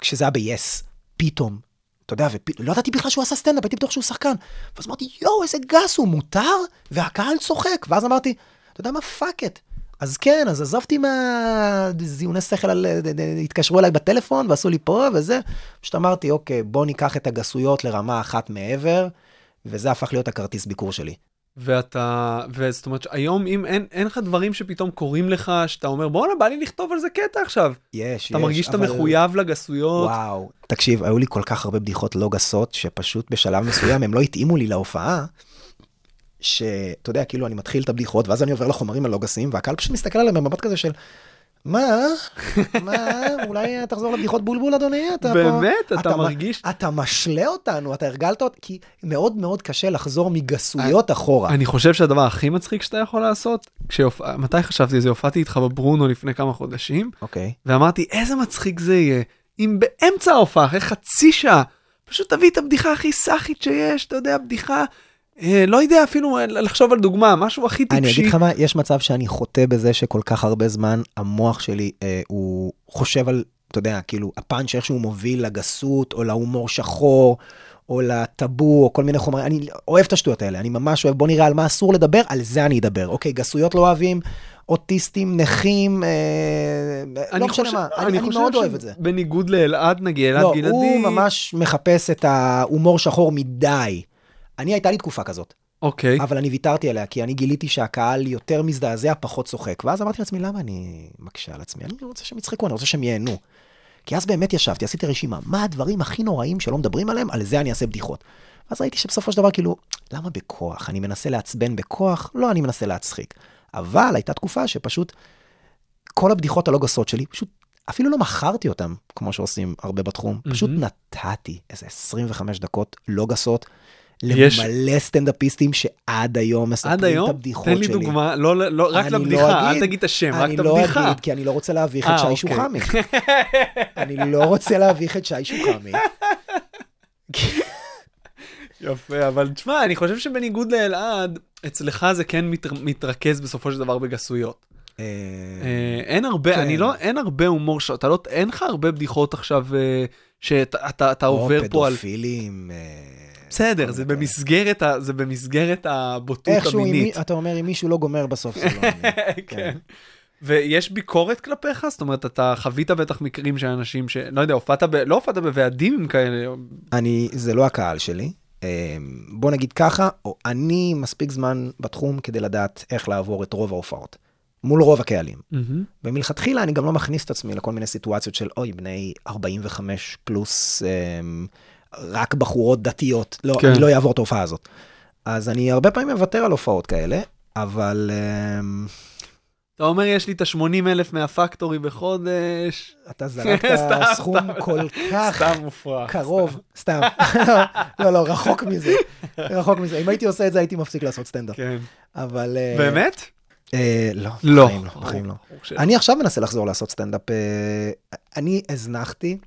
כשזה היה ב-yes, פתאום. אתה יודע, ולא ידעתי בכלל שהוא עשה סטנדאפ, הייתי בטוח שהוא שחקן. ואז אמרתי, יואו, איזה גס הוא, מותר? והקהל צוחק. ואז אמרתי, אתה יודע מה, fuck it. אז כן, אז עזבתי מהזיוני שכל, על... התקשרו אליי בטלפון ועשו לי פה וזה. פשוט אמרתי, אוקיי, בוא ניקח את הגסויות לרמה אחת מעבר, וזה הפך להיות הכרטיס ביקור שלי. ואתה, וזאת אומרת שהיום אם אין, אין לך דברים שפתאום קורים לך, שאתה אומר בואנה בא לי לכתוב על זה קטע עכשיו. יש, יש. אתה מרגיש שאתה אבל- מחויב לגסויות. וואו, תקשיב, היו לי כל כך הרבה בדיחות לא גסות, שפשוט בשלב מסוים הם לא התאימו לי להופעה, שאתה יודע, כאילו אני מתחיל את הבדיחות, ואז אני עובר לחומרים הלא גסים, והקהל פשוט מסתכל עליהם במבט כזה של, מה? מה? אולי תחזור לבדיחות בולבול, אדוני? אתה פה... באמת? אתה מ- מרגיש- אתה משלה אותנו, אתה הרגלת אותי, כי מאוד מאוד קשה לחזור מגסויות אחורה. אני חושב שהדבר הכי מצחיק שאתה יכול לעשות, כשיופ... מתי חשבתי על זה? הופעתי איתך בברונו לפני כמה חודשים, אוקיי. ואמרתי איזה מצחיק זה יהיה, אם באמצע ההופעה, אחרי חצי שעה, פשוט תביא את הבדיחה הכי סאחית שיש, אתה יודע, בדיחה, לא יודע אפילו אה, לחשוב על דוגמה, משהו הכי טיפשי. אני אגיד לך מה, יש מצב שאני חוטא בזה שכל כך הרבה זמן המוח שלי, אה, הוא חושב על, אתה יודע, כאילו, הפאנץ' איך שהוא מוביל לגסות, או להומור שחור, או לטאבו, או כל מיני חומרים, אני אוהב את השטויות האלה, אני ממש אוהב, בוא נראה על מה אסור לדבר, על זה אני אדבר. אוקיי, גסויות לא אוהבים, אוטיסטים, נכים, אה, אני לא משנה מה, אני, אני חושב מאוד אוהב את זה. שבניגוד לאלעד נגיד, אלעד לא, גלעדי, הוא ממש מחפש את ההומור שחור מדי. אני, הייתה לי תקופה כזאת. אוקיי, אבל אני ויתרתי עליה, כי אני גיליתי שהקהל יותר מזדעזע, פחות צוחק. ואז אמרתי לעצמי, למה אני מקשה על עצמי? אני רוצה שהם יצחקו, אני רוצה שהם ייהנו. כי אז באמת ישבתי, עשיתי רשימה, מה הדברים הכי נוראים שלא מדברים עליהם, על זה אני אעשה בדיחות. אז ראיתי שבסופו של דבר, כאילו, למה בכוח? אני מנסה לעצבן בכוח? לא, אני מנסה להצחיק. אבל הייתה תקופה שפשוט כל הבדיחות הלא גסות שלי, פשוט אפילו לא מכרתי אותם, כמו שעושים הרבה בתחום, פשוט נתתי איזה 25 דקות לא גסות. יש- למלא סטנדאפיסטים שעד היום מספרים עד את היום? הבדיחות תן לי שלי. דוגמה, לא, לא, לא, רק אני לא לבדיחה, אל. תגיד את השם, רק אני את לא הבדיחה. אגיד, כי אני לא רוצה להביך אה, את שי אוקיי. שוחמי. (laughs) אני לא רוצה להביך את שי שוחמי. יפה, אבל תשמע, אני חושב שבניגוד לאלעד, אצלך זה כן מת, מתרכז בסופו של דבר בגסויות. אה, אה, אין הרבה, כן. אני לא, אין הרבה הומור, אתה לא, אין לך הרבה בדיחות עכשיו אה, שאתה אתה, אתה עובר או פה על... פדופילים. בסדר, כל זה במסגרת, ה, זה במסגרת הבוטות איכשהו, אם המינית. מי- אתה אומר, אם מישהו לא גומר בסוף, זה לא. (laughs) כן. ויש ביקורת כלפיך? זאת אומרת, אתה חווית בטח מקרים של אנשים ש... לא יודע, הופעת ב... לא הופעת בוועדים כאלה. אני, זה לא הקהל שלי. אה, בוא נגיד ככה, או אני מספיק זמן בתחום כדי לדעת איך לעבור את רוב ההופעות. מול רוב הקהלים. ומלכתחילה אני גם לא מכניס את עצמי לכל מיני סיטואציות של אוי, בני 45 פלוס, אמ, רק בחורות דתיות. לא, כן. אני לא אעבור את ההופעה הזאת. אז אני הרבה פעמים מוותר על הופעות כאלה, אבל אמ, אתה אומר, יש לי את ה-80 אלף מהפקטורי בחודש. אתה (laughs) זרקת סכום. כל כך סתם מופרך. קרוב, סתם. (laughs) לא, לא, רחוק מזה. רחוק מזה. אם הייתי עושה את זה, הייתי מפסיק לעשות סטנדאפ. כן. אבל... אה, באמת? אה, לא, לא. בחיים לא, בחיים לא. אני עכשיו מנסה לחזור לעשות סטנדאפ. אה, אני הזנחתי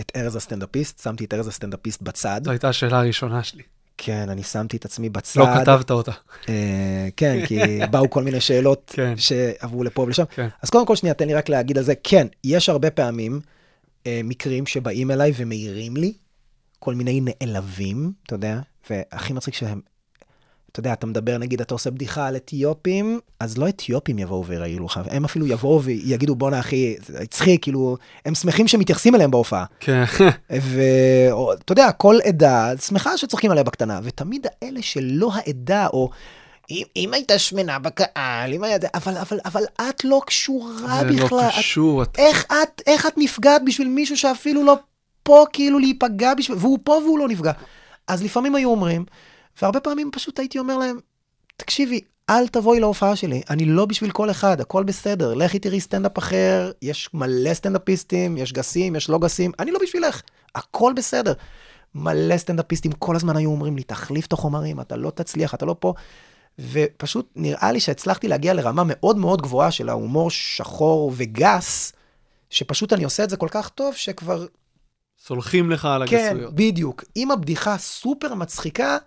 את ארז הסטנדאפיסט, שמתי את ארז הסטנדאפיסט בצד. זו הייתה השאלה הראשונה שלי. כן, אני שמתי את עצמי בצד. לא כתבת אותה. אה, כן, כי (laughs) באו כל מיני שאלות כן. שעברו לפה ולשם. כן. אז קודם כל, שנייה, תן לי רק להגיד על זה. כן, יש הרבה פעמים אה, מקרים שבאים אליי ומעירים לי כל מיני נעלבים, אתה יודע, והכי מצחיק שהם, אתה יודע, אתה מדבר, נגיד, אתה עושה בדיחה על אתיופים, אז לא אתיופים יבואו ויראילו לך, הם אפילו יבואו ויגידו, בואנה אחי, זה הצחיק, כאילו, הם שמחים שמתייחסים אליהם בהופעה. כן. ואתה יודע, כל עדה שמחה שצוחקים עליה בקטנה, ותמיד האלה שלא העדה, או אם, אם הייתה שמנה בקהל, אם היה... אבל, אבל, אבל את לא קשורה זה לא בכלל. את, קשור. את- איך, את, איך את נפגעת בשביל מישהו שאפילו לא פה כאילו להיפגע בשביל... והוא פה והוא לא נפגע. אז לפעמים היו אומרים, והרבה פעמים פשוט הייתי אומר להם, תקשיבי, אל תבואי להופעה שלי, אני לא בשביל כל אחד, הכל בסדר, לכי תראי סטנדאפ אחר, יש מלא סטנדאפיסטים, יש גסים, יש לא גסים, אני לא בשבילך, הכל בסדר. מלא סטנדאפיסטים כל הזמן היו אומרים לי, תחליף את החומרים, אתה לא תצליח, אתה לא פה. ופשוט נראה לי שהצלחתי להגיע לרמה מאוד מאוד גבוהה של ההומור שחור וגס, שפשוט אני עושה את זה כל כך טוב, שכבר סולחים לך על כן, הגסויות. בדיוק. אם הבדיחה סופר מצחיקה,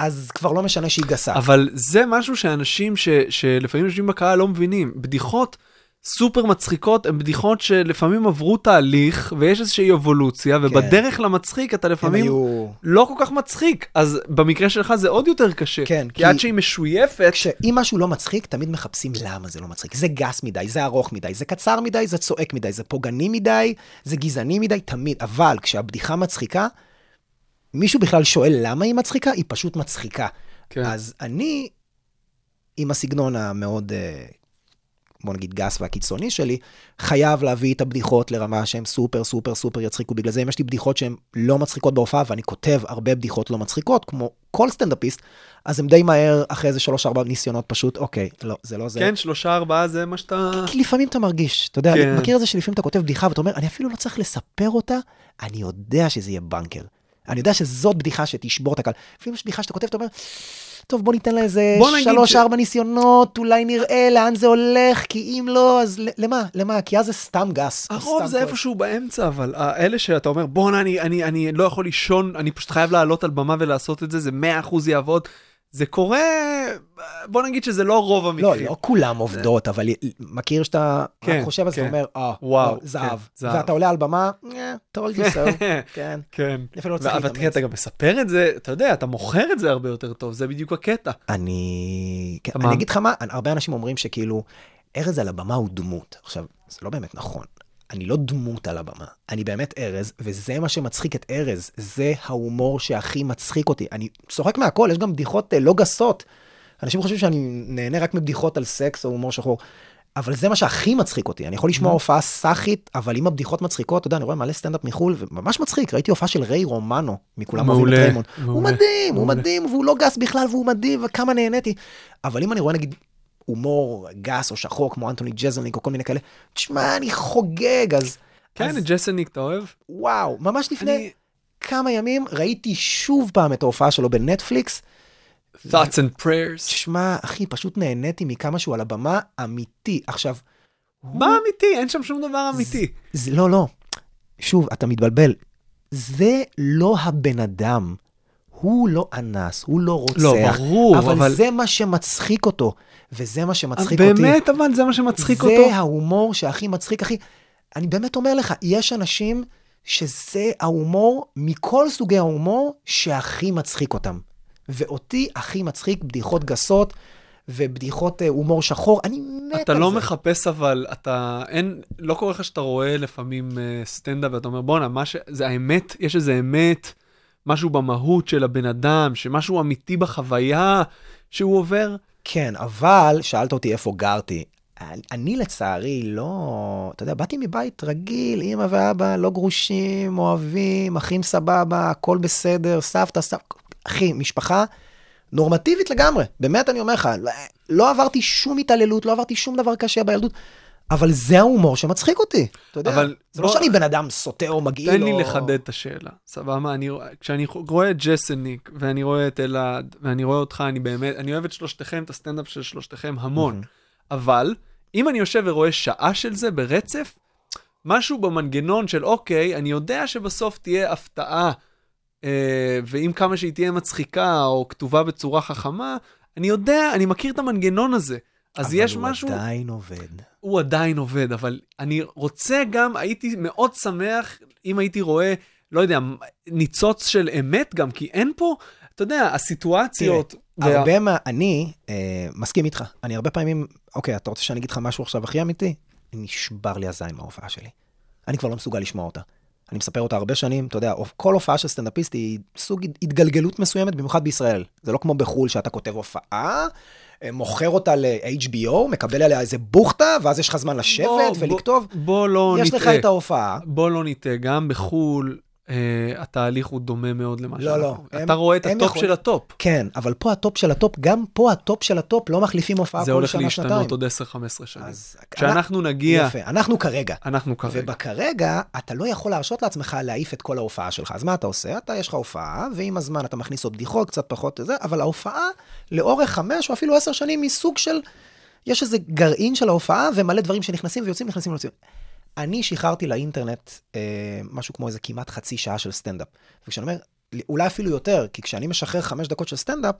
אז כבר לא משנה שהיא גסה. אבל זה משהו שאנשים ש, שלפעמים יושבים בקהל לא מבינים. בדיחות סופר מצחיקות הן בדיחות שלפעמים עברו תהליך ויש איזושהי אבולוציה, ובדרך למצחיק אתה לפעמים היו... לא כל כך מצחיק. אז במקרה שלך זה עוד יותר קשה. כן, כי כי- עד שהיא משויפת, כשאם משהו לא מצחיק, תמיד מחפשים למה זה לא מצחיק. זה גס מדי, זה ארוך מדי, זה קצר מדי, זה צועק מדי, זה פוגעני מדי, זה גזעני מדי, תמיד. אבל כשהבדיחה מצחיקה, מישהו בכלל שואל למה היא מצחיקה? היא פשוט מצחיקה. כן. אז אני, עם הסגנון המאוד, אה, בוא נגיד, גס והקיצוני שלי, חייב להביא את הבדיחות לרמה שהן סופר סופר סופר יצחיקו. בגלל זה אם יש לי בדיחות שהן לא מצחיקות בהופעה, ואני כותב הרבה בדיחות לא מצחיקות, כמו כל סטנדאפיסט, אז הם די מהר, אחרי איזה שלוש-ארבע ניסיונות, פשוט, אוקיי, לא, זה לא זה. כן, שלושה ארבעה זה מה שאתה... כי לפעמים אתה מרגיש, אתה יודע, כן. אני מכיר את זה שלפעמים אתה כותב בדיחה ואתה אומר, אני אפילו לא צריך לספר אותה, אני יודע שזה יהיה בנקר. אני יודע שזאת בדיחה שתשבור את הקהל. לפעמים יש בדיחה שאתה כותב, אתה אומר, טוב, בוא ניתן לה איזה בוא נגיד שלוש, ש- ניסיונות, אולי נראה לאן זה הולך, כי אם לא, אז למה? למה? כי אז זה סתם גס. הרוב סתם זה כועס. איפשהו באמצע, אבל האלה שאתה אומר, בואנה, אני, אני, אני לא יכול לישון, אני פשוט חייב לעלות על במה ולעשות את זה, זה 100% יעבוד. זה קורה, בוא נגיד שזה לא רוב לא, המקרים. לא כולם עובדות, אבל מכיר שאתה כן, חושב על זה, כן. אתה אומר, אה, וואו, זהב. כן, זהב. ואתה עולה על במה, told you so, כן. כן. אפילו לא צריך אבל להתאמץ. אתה גם מספר את זה, אתה יודע, אתה מוכר את זה הרבה יותר טוב, זה בדיוק הקטע. אני... כן? אני אגיד לך מה, הרבה אנשים אומרים שכאילו, ארז על הבמה הוא דמות. עכשיו, זה לא באמת נכון. אני לא דמות על הבמה, אני באמת ארז, וזה מה שמצחיק את ארז. זה ההומור שהכי מצחיק אותי. אני צוחק מהכל, יש גם בדיחות אה, לא גסות. אנשים חושבים שאני נהנה רק מבדיחות על סקס או הומור שחור. אבל זה מה שהכי מצחיק אותי. אני יכול. לשמוע הופעה סאחית, אבל אם הבדיחות מצחיקות, אתה יודע, אני רואה מלא סטנדאפ מחו"ל, וממש מצחיק. ראיתי הופעה של ריי רומנו, מכולם אוהבים את ריימונד. הוא מעולה, מדהים, הוא מעולה. מדהים, והוא לא גס בכלל, והוא מדהים, וכמה נהניתי. אבל אם אני רואה נגיד הומור גס או שחור, כמו אנטוני ג'זלניק או כל מיני כאלה, תשמע, אני חוגג, אז... כן, אז ג'זלניק אתה אוהב? וואו, ממש לפני אני- כמה ימים ראיתי שוב פעם את ההופעה שלו בנטפליקס. Thoughts and prayers. תשמע, אחי, פשוט נהניתי מכמה שהוא על הבמה אמיתי. עכשיו, מה אמיתי? אין שם שום דבר אמיתי. זה לא, לא. שוב, אתה מתבלבל. זה לא הבן אדם. הוא לא אנס, הוא לא רוצח. לא, ברור, אבל... אבל- זה מה שמצחיק אותו. וזה מה שמצחיק אותי. באמת, אבל זה מה שמצחיק זה אותו? ההומור שהכי מצחיק, אחי. אני באמת אומר לך, יש אנשים שזה ההומור, מכל סוגי ההומור, שהכי מצחיק אותם. ואותי הכי מצחיק בדיחות גסות ובדיחות אה, הומור שחור. אני מת על אתה זה. לא מחפש אבל, אתה, אין, לא קורה לך שאתה רואה לפעמים אה, סטנדאפ ואתה אומר, בואנה, מה ש... זה האמת, יש איזה אמת, משהו במהות של הבן אדם, שמשהו אמיתי בחוויה שהוא עובר. כן, אבל שאלת אותי איפה גרתי. אני- לצערי לא, אתה יודע, באתי מבית רגיל, אמא ואבא לא גרושים, אוהבים, אחים סבבה, הכל בסדר, סבתא, סבתא, אחי, משפחה נורמטיבית לגמרי, באמת אני אומר לך, לא עברתי שום התעללות, לא עברתי שום דבר קשה בילדות, אבל זה ההומור שמצחיק אותי, אתה יודע, אבל זה לא שאני בן אדם סוטה או מגעיל, תן לי או- לחדד את השאלה, סבבה? אני, כשאני רואה את ג'סניק, ואני רואה את אלעד, ואני רואה אותך, אני באמת, אני אוהב את שלושתכם, את הסטנדאפ של שלושתכם המון. אבל, אם אני יושב ורואה שעה של זה ברצף, משהו במנגנון של אוקיי, אני יודע שבסוף תהיה הפתעה, אה, ואם כמה שהיא תהיה מצחיקה או כתובה בצורה חכמה, אני יודע, אני מכיר את המנגנון הזה. אז יש משהו... אבל הוא עדיין עובד. הוא עדיין עובד, אבל אני רוצה גם, הייתי מאוד שמח אם הייתי רואה, לא יודע, ניצוץ של אמת גם, כי אין פה, אתה יודע, הסיטואציות... וה- הרבה מה... אני אה, מסכים איתך. אני הרבה פעמים... אוקיי, אתה רוצה שאני אגיד לך משהו עכשיו הכי אמיתי? נשבר לי הזין מההופעה שלי. אני כבר לא מסוגל לשמוע אותה. אני מספר אותה הרבה שנים, אתה יודע, כל הופעה של סטנדאפיסט היא סוג התגלגלות מסוימת, במיוחד בישראל. זה לא כמו בחו"ל שאתה כותב הופעה, מוכר אותה ל-HBO, מקבל עליה איזה בוכטה, ואז יש לך זמן לשבת בוא- ולכתוב. בוא, בוא לא יש נטעה. לך את ההופעה. בוא לא נטעה, גם בחו"ל אה, התהליך הוא דומה מאוד למה לא, שאנחנו- לא, אתה הם- רואה את הם הטופ יכול- של הטופ. כן, אבל פה הטופ של הטופ, גם פה הטופ של הטופ לא מחליפים הופעה זה כל הולך שנה, שנתיים. להשתנות עוד 10-15 שנים. אז- כשאנחנו נגיע, יפה, אנחנו כרגע. אנחנו כרגע. ובכרגע, אתה לא יכול להרשות לעצמך להעיף את כל ההופעה שלך. אז מה אתה עושה? אתה, יש לך הופעה, ועם הזמן אתה מכניס עוד בדיחות, קצת פחות זה, אבל ההופעה, לאורך חמש או אפילו עשר שנים, היא סוג של... יש איזה גרעין של ההופעה, ומלא דברים שנכנסים ויוצאים, נכנסים ויוצאים. אני שחררתי לאינטרנט אה, משהו כמו איזה כמעט חצי שעה של סטנדאפ. וכשאני אומר, אולי אפילו יותר, כי כשאני משחרר חמש דקות של סטנדאפ,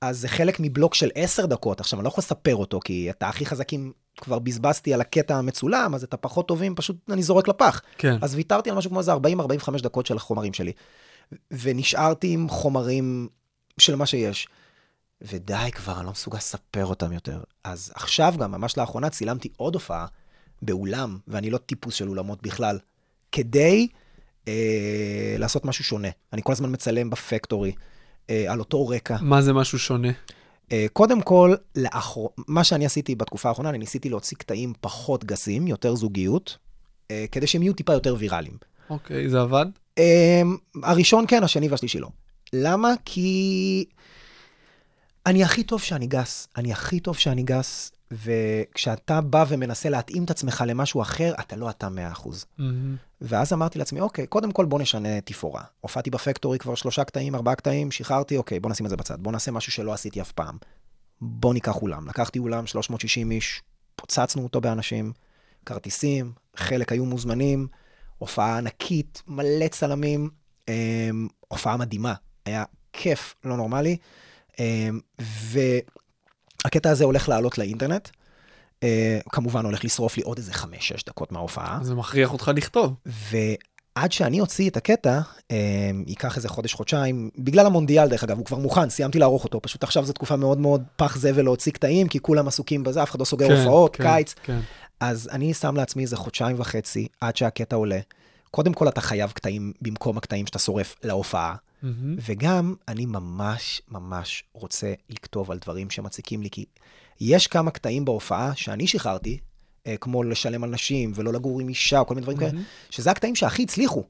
אז זה חלק מבלוק של עשר דקות. עכשיו, אני לא יכול לספר אותו, כי את הכי חזקים כבר בזבזתי על הקטע המצולם, אז את הפחות טובים פשוט אני זורק לפח. כן. אז ויתרתי על משהו כמו איזה 40-45 דקות של החומרים שלי. ונשארתי עם חומרים של מה שיש. ודי כבר, אני לא מסוגל לספר אותם יותר. אז עכשיו גם, ממש לאחרונה, צילמתי עוד הופעה באולם, ואני לא טיפוס של אולמות בכלל, כדי אה, לעשות משהו שונה. אני כל הזמן מצלם בפקטורי, אה, על אותו רקע. מה זה משהו שונה? אה, קודם כל, לאחור... מה שאני עשיתי בתקופה האחרונה, אני ניסיתי להוציא קטעים פחות גסים, יותר זוגיות, אה, כדי שהם יהיו טיפה יותר ויראליים. אוקיי, זה עבד? אה, הראשון כן, השני והשלישי לא. למה? כי אני הכי טוב שאני גס. אני הכי טוב שאני גס, וכשאתה בא ומנסה להתאים את עצמך למשהו אחר, אתה לא אתה 100%. מהמם. ואז אמרתי לעצמי, אוקיי, קודם כל בוא נשנה תפאורה. הופעתי בפקטורי כבר שלושה קטעים, ארבעה קטעים, שחררתי, אוקיי, בוא נשים את זה בצד. בוא נעשה משהו שלא עשיתי אף פעם. בוא ניקח אולם. לקחתי אולם 360 איש, פוצצנו אותו באנשים, כרטיסים, חלק היו מוזמנים, הופעה ענקית, מלא צלמים, אמ, הופעה מדהימה. היה כיף לא נורמלי. אמ, והקטע הזה הולך לעלות לאינטרנט. אה, כמובן הולך לשרוף לי עוד איזה חמש-שש דקות מההופעה. זה מכריח אותך לכתוב. ועד שאני אוציא את הקטע, אה, ייקח איזה חודש-חודשיים, בגלל המונדיאל דרך אגב, הוא כבר מוכן, סיימתי לערוך אותו, פשוט עכשיו זו תקופה מאוד מאוד פח זבל להוציא קטעים, כי כולם עסוקים בזה, אף אחד לא סוגר כן, הופעות, כן, קיץ. כן. אז אני שם לעצמי איזה חודשיים וחצי עד שהקטע עולה. קודם כל אתה חייב קטעים במקום הקטעים שאתה שורף להופעה, מהמם. וגם אני ממש ממש רוצה לכתוב על דברים שמציקים לי, כי יש כמה קטעים בהופעה שאני שחררתי, אה, כמו לשלם על נשים ולא לגור עם אישה, או כל מיני דברים כאלה, שזה הקטעים שהכי הצליחו.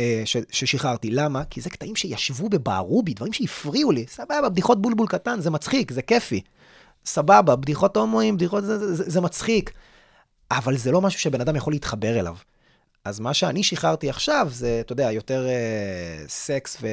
אה, ש- ששחררתי. למה? כי זה קטעים שישבו ובערו בי, דברים שהפריעו לי. סבבה, בדיחות בולבול קטן, זה מצחיק, זה כיפי. סבבה, בדיחות הומואים, בדיחות זה, זה, זה, זה מצחיק. אבל זה לא משהו שבן אדם יכול להתחבר אליו. אז מה שאני שחררתי עכשיו זה, אתה יודע, יותר אה, סקס ו...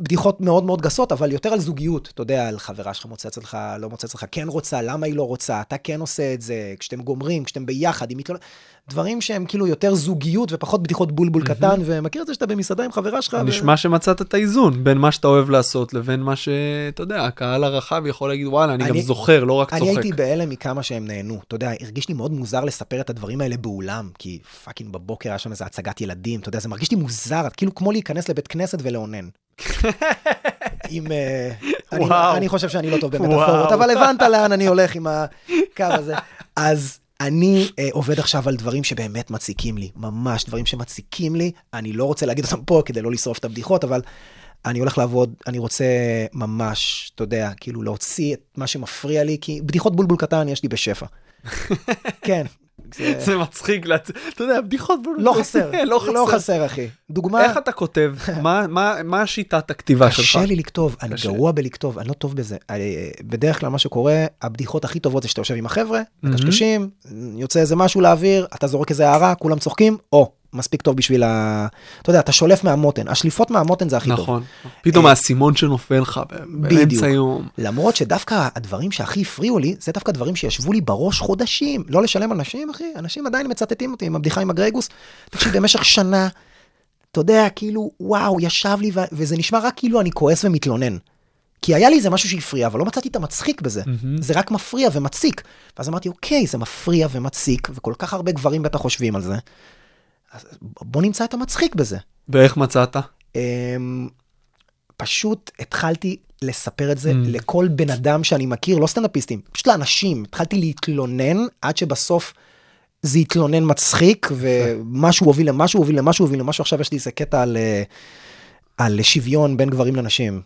בדיחות מאוד מאוד גסות, אבל יותר על זוגיות. אתה יודע, על חברה שלך מוצאת לך, לא מוצאת לך, כן רוצה, למה היא לא רוצה, אתה כן עושה את זה, כשאתם גומרים, כשאתם ביחד, אם מתלונן... דברים שהם כאילו יותר זוגיות ופחות בדיחות בולבול קטן, ומכיר את זה שאתה במסעדה עם חברה שלך. ו- נשמע שמצאת את האיזון בין מה שאתה אוהב לעשות לבין מה שאתה יודע, הקהל הרחב יכול להגיד וואלה, אני גם אני- זוכר, לא רק אני צוחק. הייתי בהלם מכמה שהם נהנו. אתה יודע, הרגיש לי מאוד מוזר לספר את הדברים האלה באולם, כי fucking בבוקר היה שם איזה הצגת ילדים, אתה יודע, זה מרגיש לי מוזר, כאילו כמו להיכנס לבית כנסת ולאונן. (laughs) עם... אה, אני. אני חושב שאני לא טוב במטאפורות. אבל הבנת לאן אני הולך עם הקו הזה. אז אני אה, עובד עכשיו על דברים שבאמת מציקים לי, ממש דברים שמציקים לי, אני לא רוצה להגיד אותם פה כדי לא לשרוף את הבדיחות, אבל אני הולך לעבוד, אני רוצה ממש, אתה יודע, כאילו להוציא את מה שמפריע לי, כי בדיחות בולבול קטן יש לי בשפע. (laughs) כן. (laughs) זה מצחיק, אתה יודע, בדיחות... לא חסר, (laughs) לא לא חסר. אחי. דוגמה, איך אתה כותב? מה- השיטת הכתיבה שלך? קשה לי לכתוב, אני. גרוע בלכתוב, אני לא טוב בזה. בדרך כלל מה שקורה, הבדיחות הכי טובות זה שאתה יושב עם החבר'ה, מקשקשים, יוצא איזה משהו לאוויר, אתה זורק איזה הערה, כולם צוחקים, או, מספיק טוב בשביל ה... אתה יודע, אתה שולף מהמותן, השליפות מהמותן זה הכי טוב. נכון. פתאום אה, האסימון שנופל לך. באמצע יום. למרות שדווקא הדברים שהכי הפריעו לי, זה דווקא דברים שישבו לי בראש חודשים. לא לשלם על נשים, אחי, אנשים עדיין מצטטים אותי עם הבדיחה עם הגרייגוס. תקשיב, במשך שנה, אתה יודע, כאילו, וואו, ישב לי, ו- וזה נשמע רק כאילו אני כועס ומתלונן. כי היה לי איזה משהו שהפריע, אבל לא מצאתי את המצחיק בזה. זה רק מפריע ומציק. ואז אמרתי, אוקיי, זה מפריע ומציק, וכל כך הרבה גברים בטח חושבים על זה. אז בוא נמצא את המצחיק בזה. ואיך מצאת? אמ, פשוט התחלתי לספר את זה Mm. לכל בן אדם שאני מכיר, לא סטנדאפיסטים, פשוט לאנשים. התחלתי להתלונן עד שבסוף זה התלונן מצחיק, ומשהו הוביל למשהו, הוביל למשהו, הוביל למשהו. עכשיו יש לי איזה קטע על, אה, על שוויון בין גברים לנשים.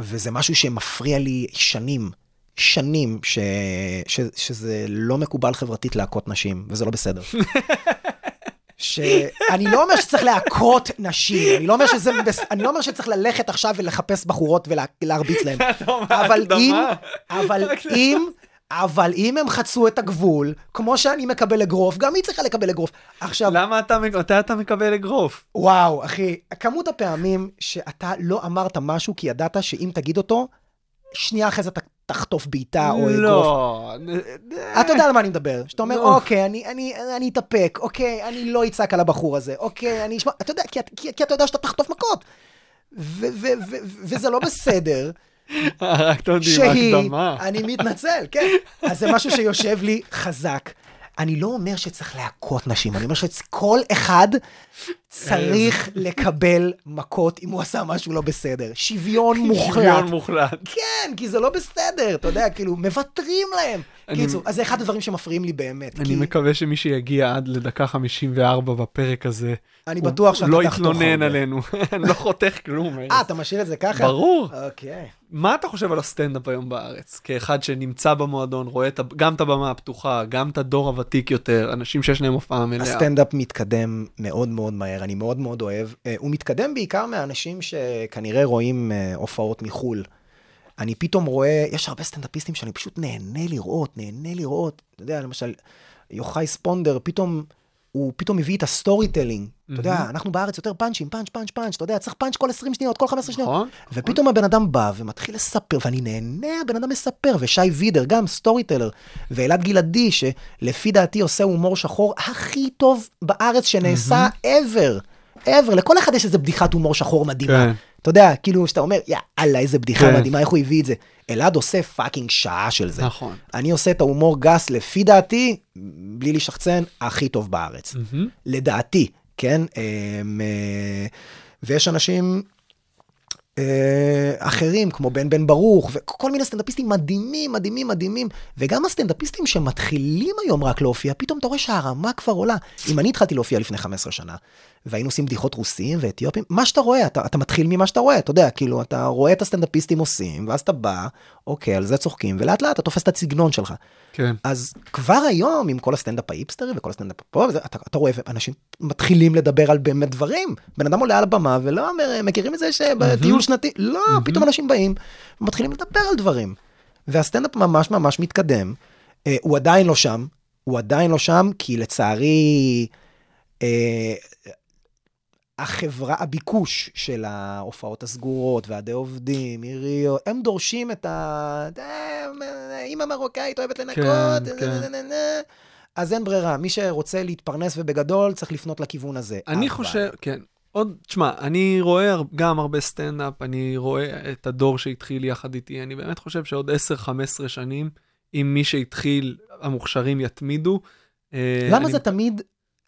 וזה משהו שמפריע לי שנים, שנים, ש, ש, שזה לא מקובל חברתית להכות נשים, וזה לא בסדר. (laughs) שאני לא אומר שצריך להכות נשים, אני לא אומר שזה, אני לא אומר שצריך ללכת עכשיו ולחפש בחורות ולהרביץ להן, אבל אם, אבל אם, אבל אם הם חצו את הגבול, כמו שאני מקבל אגרוף, גם היא צריכה לקבל אגרוף. עכשיו, למה אתה, מתי אתה מקבל אגרוף? וואו, אחי, כמות הפעמים שאתה לא אמרת משהו כי ידעת שאם תגיד אותו, שנייה אחרי זה אתה תחטוף בעיטה או אגרוף. לא. אתה יודע על מה אני מדבר. שאתה אומר, לא. אוקיי, אני, אני, אני אתאפק, אוקיי, אני לא אצעק על הבחור הזה, אוקיי, אני אשמע, אתה יודע, כי, אתה יודע שאתה תחטוף מכות. וזה לא בסדר, (laughs) רק אתה יודע, שהיא, הקדמה. אני מתנצל, כן. אז זה משהו שיושב לי חזק. אני לא אומר שצריך להכות נשים, אני אומר שכל אחד צריך לקבל מכות אם הוא עשה משהו לא בסדר. שוויון מוחלט. שוויון מוחלט. כן, כי זה לא בסדר, אתה יודע, כאילו, מוותרים להם. קיצור, אז זה אחד הדברים שמפריעים לי באמת. אני מקווה שמי שיגיע עד לדקה 54 בפרק הזה, אני בטוח שאתה לא יתלונן. עלינו. (laughs) אני לא חותך כלום. אה. אתה משאיר את זה ככה? ברור. אוקיי. מה אתה חושב על הסטנדאפ היום בארץ? כאחד שנמצא במועדון, רואה גם את הבמה הפתוחה, גם את הדור הוותיק יותר, אנשים שיש להם הופעה מלאה. הסטנדאפ מתקדם מאוד מאוד מהר, אני מאוד מאוד אוהב. אה, הוא מתקדם בעיקר מהאנשים שכנראה רואים אה, הופעות מחו"ל. אני פתאום רואה, יש הרבה סטנדאפיסטים שאני פשוט נהנה לראות, נהנה לראות. אתה יודע, למשל, יוחאי ספונדר, פתאום, הוא פתאום הביא את ה storytelling. אתה יודע, אנחנו בארץ יותר פאנצ'ים, פאנץ', פאנץ', פאנץ', אתה יודע, צריך פאנץ' כל 20 שניות, כל 15 שניות. נכון. ופתאום הבן אדם בא ומתחיל לספר, ואני נהנה, הבן אדם מספר, ושי וידר, גם storyteller, ואלעד גלעדי, שלפי דעתי עושה הומור שחור הכי טוב בארץ שנעשה ever. Ever, לכל אחד יש איזה בדיחת הומור שחור מדהימה. כן. אתה יודע, כאילו, שאתה אומר, יאללה, איזה בדיחה כן. מדהימה, איך הוא הביא את זה. אלעד עושה fucking שעה של זה. נכון. אני עושה את ההומור גס, לפי דעתי, בלי להשחצן, הכי טוב בארץ. לדעתי, כן? אמ, אה, ויש אנשים אה, אחרים, כמו בן בן ברוך, וכל מיני סטנדאפיסטים מדהימים, מדהימים, מדהימים. וגם הסטנדאפיסטים שמתחילים היום רק להופיע, פתאום אתה רואה שהרמה כבר עולה. אם אני התחלתי להופיע לפני 15 שנה, והיינו עושים בדיחות רוסים ואתיופים, מה שאתה רואה, אתה, אתה מתחיל ממה שאתה רואה, אתה יודע, כאילו, אתה רואה את הסטנדאפיסטים עושים, ואז אתה בא, אוקיי, על זה צוחקים, ולאט לאט אתה תופס את הסגנון שלך. כן. אז כבר היום, עם כל הסטנדאפ ההיפסטרי וכל הסטנדאפ פה, וזה, אתה, אתה רואה, אנשים מתחילים לדבר על באמת דברים. בן אדם עולה על הבמה ולא אומר, מכירים את זה שבטיול שנתי? לא, פתאום אנשים באים ומתחילים לדבר על דברים. והסטנדאפ ממש ממש מתקדם. אה, הוא עדיין לא שם, הוא עדיין לא שם, כי לצערי, אה, החברה, הביקוש של ההופעות הסגורות, ועדי עובדים, עיריות, הם דורשים את ה... אה, אימא מרוקאית אוהבת לנקות, כן, כן. נה, נה, נה. אז אין ברירה, מי שרוצה להתפרנס ובגדול צריך לפנות לכיוון הזה. אני חושב, כן. עוד, תשמע, אני רואה גם הרבה סטנדאפ, אני רואה את הדור שהתחיל יחד איתי, אני באמת חושב שעוד 10-15 שנים, אם מי שהתחיל, המוכשרים יתמידו. אה, למה אני- זה תמיד,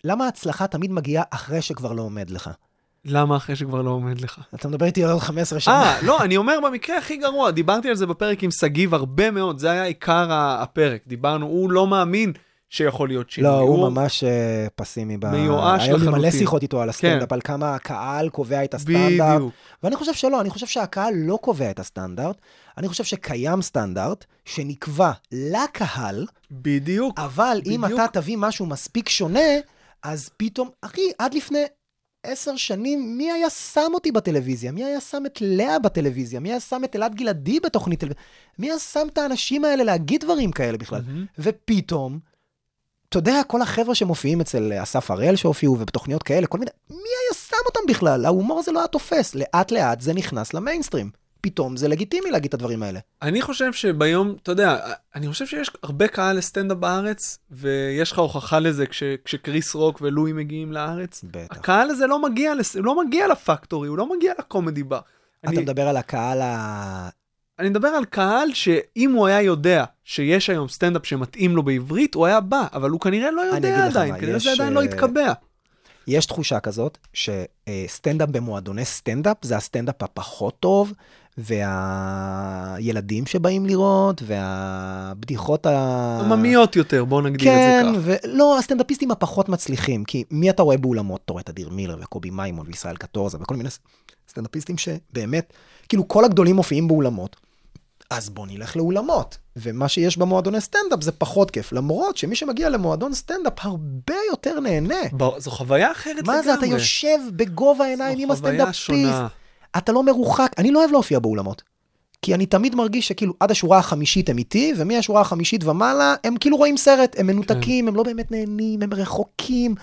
למה ההצלחה תמיד מגיעה אחרי שכבר לא עומד לך? למה אחרי שכבר לא עומד לך? אתה מדבר איתי על עוד 15 שנה. אה, לא, אני אומר במקרה הכי גרוע, דיברתי על זה בפרק עם שגיב הרבה מאוד, זה היה עיקר הפרק. דיברנו, הוא לא מאמין שיכול להיות שינוי. לא, הוא ממש אה, פסימי. ב- מיואש היו לי מלא לחלוטין. שיחות איתו על הסטנדאפ, כן. על כמה הקהל קובע את הסטנדרט. בדיוק. ואני חושב שלא, אני חושב שהקהל לא קובע את הסטנדרט. אני חושב שקיים סטנדרט שנקבע לקהל, בדיוק. אבל אם בדיוק. אתה תביא משהו מספיק שונה, אז פתאום, אחי, עד לפני עשר שנים, מי היה שם אותי בטלוויזיה? מי היה שם את לאה בטלוויזיה? מי היה שם את אלעד גלעדי בתוכנית טלוויזיה? מי היה שם את האנשים האלה להגיד דברים כאלה בכלל? מהמם. ופתאום, אתה יודע, כל החבר'ה שמופיעים אצל אסף הראל שהופיעו, ובתוכניות כאלה, כל מיני, מי היה שם אותם בכלל? ההומור הזה לא היה תופס. לאט לאט זה נכנס למיינסטרים. פתאום זה לגיטימי להגיד את הדברים האלה. אני חושב שביום, אתה יודע, אני חושב שיש הרבה קהל לסטנדאפ בארץ, ויש לך הוכחה לזה כש, כשקריס רוק ולואי מגיעים לארץ. בטח. הקהל הזה לא מגיע, לס... לא מגיע לפקטורי, הוא לא מגיע לקומדי בר. אתה אני, מדבר על הקהל ה... אני מדבר על קהל שאם הוא היה יודע שיש היום סטנדאפ שמתאים לו בעברית, הוא היה בא, אבל הוא כנראה לא יודע עדיין, מה, כנראה יש, זה עדיין לא אה, התקבע. יש תחושה כזאת שסטנדאפ במועדוני סטנדאפ זה הסטנדאפ הפחות טוב, והילדים שבאים לראות, והבדיחות ה... עממיות יותר, בואו נגדיר כן, את זה כך. ולא, הסטנדאפיסטים הפחות מצליחים, כי מי אתה רואה באולמות? אתה רואה את אדיר מילר וקובי מימון וישראל קטורזה וכל מיני סטנדאפיסטים שבאמת, כאילו כל הגדולים מופיעים באולמות. אז בוא נלך לאולמות. ומה שיש במועדוני סטנדאפ זה פחות כיף, למרות שמי שמגיע למועדון סטנדאפ הרבה יותר נהנה. בוא, זו חוויה אחרת לגמרי. מה זה, אתה יושב בגובה העיניים עם זו חוויה הסטנדאפיסט, שונה. אתה לא מרוחק, אני לא אוהב להופיע באולמות. כי אני תמיד מרגיש שכאילו עד השורה החמישית הם איתי, ומהשורה החמישית ומעלה הם כאילו רואים סרט, הם מנותקים, כן. הם לא באמת נהנים, הם רחוקים.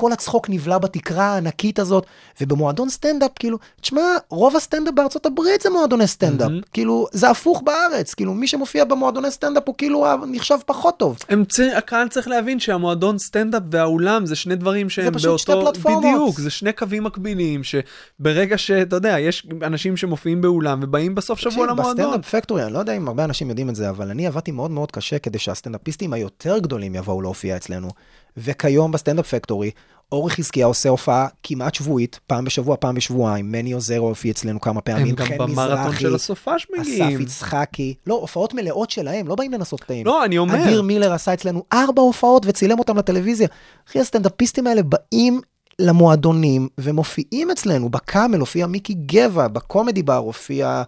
כל הצחוק נבלע בתקרה הענקית הזאת, ובמועדון סטנדאפ, כאילו, תשמע, רוב הסטנדאפ בארצות הברית זה מועדוני סטנדאפ. מהמם. כאילו, זה הפוך בארץ, כאילו, מי שמופיע במועדוני סטנדאפ הוא כאילו נחשב פחות טוב. הם צ... הקהל צריך להבין שהמועדון סטנדאפ והאולם זה שני דברים שהם פשוט באותו... שתי פלטפורמות. בדיוק, זה שני קווים מקבילים, שברגע שאתה יודע, יש אנשים שמופיעים באולם ובאים בסוף שבוע למועדון. בסטנדאפ פקטורי, אני לא יודע אם הרבה אנשים יודעים את זה, אבל אני עבדתי מאוד מאוד קשה כדי שהסטנדאפיסטים היותר גדולים יבואו להופיע אצלנו. וכיום בסטנדאפ פקטורי, אורי חזקיה עושה הופעה כמעט שבועית, פעם בשבוע, פעם בשבועיים, מני עוזרו הופיע אצלנו כמה פעמים, גם חן במרתון מזרחי, של הסופש אסף מגיעים. יצחקי, לא, הופעות מלאות שלהם, לא באים לנסות קטעים. לא, אני אומר. אדיר מילר עשה אצלנו ארבע הופעות וצילם אותם לטלוויזיה. אחי, הסטנדאפיסטים האלה באים למועדונים ומופיעים אצלנו. בקאמל הופיע מיקי גבע, בקומדי בר הופיע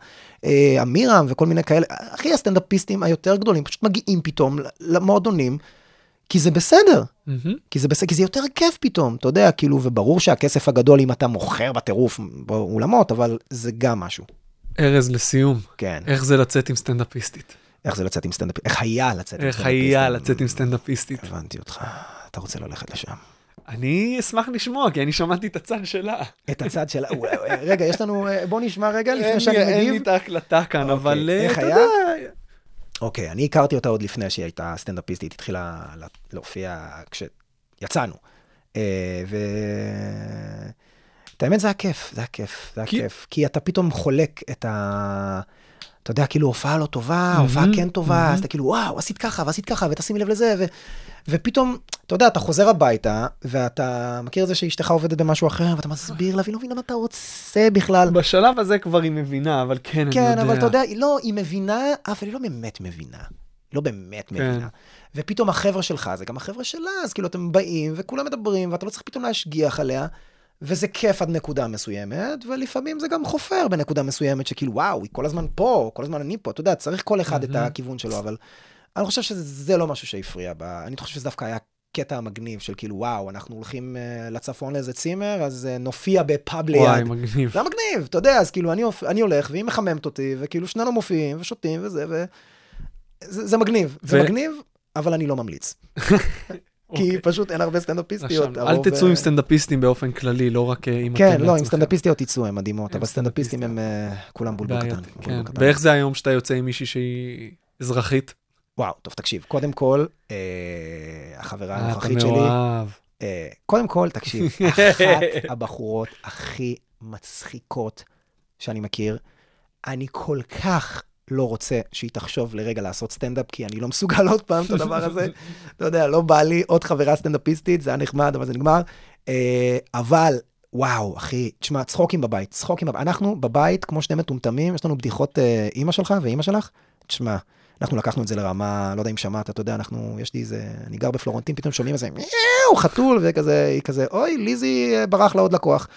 אה, אמירם וכל מיני כאלה. אחי, הסטנדאפיסטים היותר גדולים פשוט מגיעים פתאום למועדונים, כי זה בסדר. מהמם. כי זה בסדר, כי זה יותר כיף פתאום, אתה יודע, כאילו, וברור שהכסף הגדול אם אתה מוכר בטירוף באולמות, אבל זה גם משהו. ארז, לסיום, כן. איך זה לצאת עם סטנדאפיסטית? איך זה לצאת עם סטנדאפיסט? איך היה לצאת עם איך סטנדאפיסט? היה לצאת עם סטנדאפיסטית? הבנתי אותך, אתה רוצה ללכת לשם. אני אשמח לשמוע, כי אני שמעתי את הצד שלה. את הצד שלה, וואי, רגע, יש לנו, אה, בוא נשמע רגע לפני שאני אין לי מגיב. את ההקלטה כאן, אוקיי, אבל אה, איך אתה? יודע, אוקיי, אני הכרתי אותה עוד לפני שהיא הייתה סטנדאפיסטית, התחילה לה- להופיע כשיצאנו. אה, ו... את האמת זה היה כיף, זה היה כיף, זה היה כי- כיף. כי אתה פתאום חולק את ה... אתה יודע, כאילו הופעה לא טובה, הופעה כן טובה, אז אתה כאילו, וואו, עשית ככה, ועשית ככה, ותשימי לב לזה, ו... ופתאום, אתה יודע, אתה חוזר הביתה, ואתה מכיר את זה שאשתך עובדת במשהו אחר, ואתה מסביר לה, והיא לא מבינה מה אתה רוצה בכלל. בשלב הזה כבר היא מבינה, אבל כן, אני כן, יודע. אבל אתה יודע, היא לא, היא מבינה, אבל היא לא באמת מבינה. היא לא באמת כן. מבינה. ופתאום החבר'ה שלך, זה גם החבר'ה שלה, אז כאילו אתם באים, וכולם מדברים, ואתה לא צריך פתאום להשגיח עליה, וזה כיף עד נקודה מסוימת, ולפעמים זה גם חופר בנקודה מסוימת, שכאילו, וואו, היא כל הזמן פה, כל הזמן אני פה, אתה יודע, צריך כל אחד את הכיוון שלו, אבל אני חושב שזה לא משהו שהפריע בה, אני חושב שזה דווקא היה קטע מגניב של כאילו, וואו, אנחנו הולכים uh, לצפון לאיזה צימר, אז uh, נופיע בפאב ליד. וואי, מגניב. זה מגניב, אתה יודע, אז כאילו אני, אני הולך והיא מחממת אותי, וכאילו שנינו מופיעים ושותים וזה, ו... זה, זה מגניב, זה ו- מגניב, אבל אני לא ממליץ. (laughs) כי אוקיי. פשוט אין הרבה סטנדאפיסטיות. אל תצאו אה, עם סטנדאפיסטים באופן כללי, לא רק אה, אם אתם כן, לא, עם. סטנדאפיסטיות תצאו, הן מדהימות, אבל סטנדאפיסטים הם אה, כולם בולבול קטן. כן. בולבול קטן. ואיך זה היום שאתה יוצא עם מישהי שהיא אזרחית? וואו, טוב, תקשיב, קודם כל, אה, החברה אה, אתה הנוכחית שלי, מאוהב. אה, קודם כל, תקשיב, (laughs) אחת הבחורות הכי מצחיקות שאני מכיר, אני כל כך לא רוצה שהיא תחשוב לרגע לעשות סטנדאפ, כי אני לא מסוגל עוד פעם את הדבר הזה. (laughs) אתה יודע, לא בא לי עוד חברה סטנדאפיסטית, זה היה נחמד, אבל זה נגמר. אה, אבל, וואו, אחי, תשמע, צחוקים בבית, צחוקים בבית. אנחנו בבית, כמו שני מטומטמים, יש לנו בדיחות אה, אימא שלך ואימא שלך. תשמע, אנחנו לקחנו את זה לרמה, לא יודע אם שמעת, אתה יודע, אנחנו, יש לי איזה, אני גר בפלורנטין, פתאום שומעים איזה, מיאו, חתול, וכזה, היא כזה, אוי, ליזי אה, ברח לה עוד לקוח.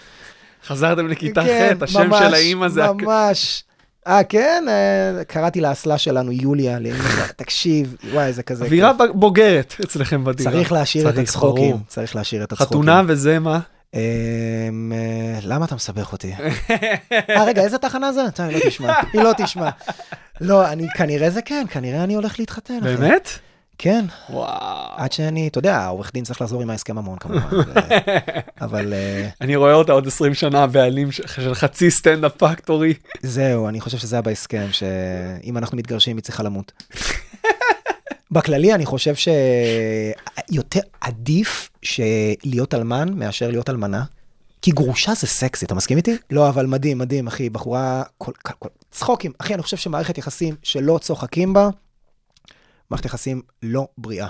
חזרתם לכיתה כן, ח', השם ממש, של האימא זה... הק- ממש. אה, כן? אה, קראתי לאסלה שלנו יוליה, לאמא שלה, תקשיב, וואי, זה כזה... אווירה בוגרת אצלכם בדירה. צריך להשאיר את הצחוקים. צריך להשאיר את הצחוקים. חתונה וזה מה? אמ, אה, למה אתה מסבך אותי? (laughs) אה, רגע, איזה תחנה זה? טוב, היא לא תשמע, היא לא תשמע. לא, אני, כנראה זה כן, כנראה אני הולך להתחתן. באמת? כן, וואו. עד שאני, אתה יודע, העורך דין צריך לחזור עם ההסכם המון כמובן, (laughs) אבל אה, אני רואה אותה עוד 20 שנה, הבעלים ש- של חצי סטנדאפ פקטורי. זהו, אני חושב שזה היה בהסכם, שאם אנחנו מתגרשים היא צריכה למות. (laughs) בכללי אני חושב שיותר עדיף שלהיות אלמן מאשר להיות אלמנה, כי גרושה זה סקסי, אתה מסכים איתי? לא, אבל מדהים, מדהים, אחי, בחורה, כל, כל, כל, צחוקים. אחי, אני חושב שמערכת יחסים שלא צוחקים בה, מערכת יחסים לא בריאה.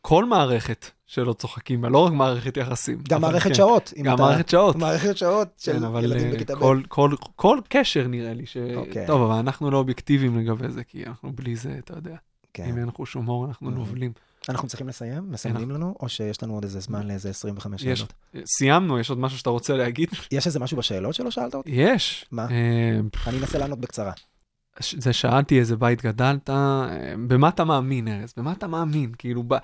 כל מערכת שלא צוחקים בה, לא רק מערכת יחסים. גם מערכת כן. שעות. גם אתה- מערכת שעות. מערכת שעות של כן, אבל ילדים אה, בכיתה ב'. כל, כל, כל קשר נראה לי ש... אוקיי. טוב, אבל אנחנו לא אובייקטיביים לגבי זה, כי אנחנו בלי זה, אתה יודע. כן. אם אין חוש הומור, אנחנו Mhm. נובלים. אנחנו צריכים לסיים? מסיימים לנו? או שיש לנו עוד איזה זמן לאיזה 25 יש, שאלות? סיימנו, יש עוד משהו שאתה רוצה להגיד? יש איזה משהו בשאלות שלא שאלת אותי? יש. מה? אה, אני אנסה לענות בקצרה. זה שאלתי איזה בית גדלת, אה, במה אתה מאמין, ארז? במה אתה מאמין? כאילו, ב...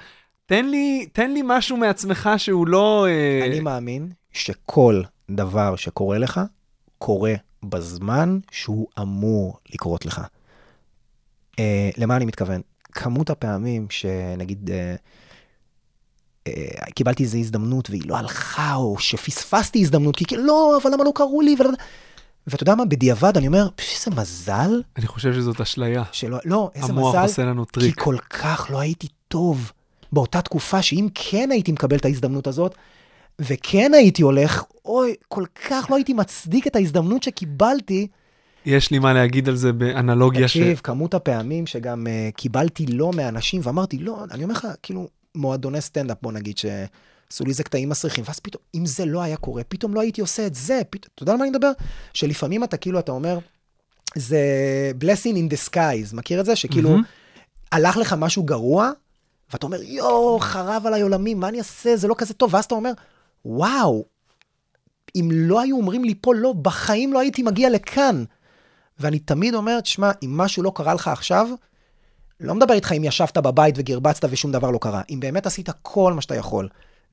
תן לי, תן לי משהו מעצמך שהוא לא... אה, אני מאמין שכל דבר שקורה לך, קורה בזמן שהוא אמור לקרות לך. למה אני מתכוון? כמות הפעמים שנגיד אה, אה, קיבלתי איזו הזדמנות והיא לא הלכה, או שפספסתי הזדמנות, כי כאילו, לא, אבל למה לא קראו לי? ולא... ואתה יודע מה, בדיעבד אני אומר, "פש, איזה מזל אני חושב שזאת אשליה. שלא, לא, איזה המוח מזל, עושה לנו כי טריק. כל כך לא הייתי טוב באותה תקופה, שאם כן הייתי מקבל את ההזדמנות הזאת, וכן הייתי הולך, אוי, כל כך לא הייתי מצדיק את ההזדמנות שקיבלתי. יש לי מה להגיד על זה באנלוגיה ש... תקשיב, כמות הפעמים שגם uh, קיבלתי לא מאנשים, ואמרתי, לא, אני אומר לך, כאילו, מועדוני סטנדאפ, בוא נגיד, שעשו לי איזה קטעים מסריחים, ואז פתאום, אם זה לא היה קורה, פתאום לא הייתי עושה את זה, פתאום, אתה יודע על מה אני מדבר? שלפעמים אתה כאילו, אתה אומר, זה blessing in disguise, מכיר את זה? שכאילו, מהמם. הלך לך משהו גרוע, ואתה אומר, יואו, חרב עליי עולמי, מה אני אעשה? זה לא כזה טוב. ואז אתה אומר, וואו, אם לא היו אומרים לי פה לא, בחיים לא הייתי מגיע לכאן. ואני תמיד אומר, תשמע, אם משהו לא קרה לך עכשיו, לא מדבר איתך אם ישבת בבית וגרבצת ושום דבר לא קרה. אם באמת עשית כל מה שאתה יכול,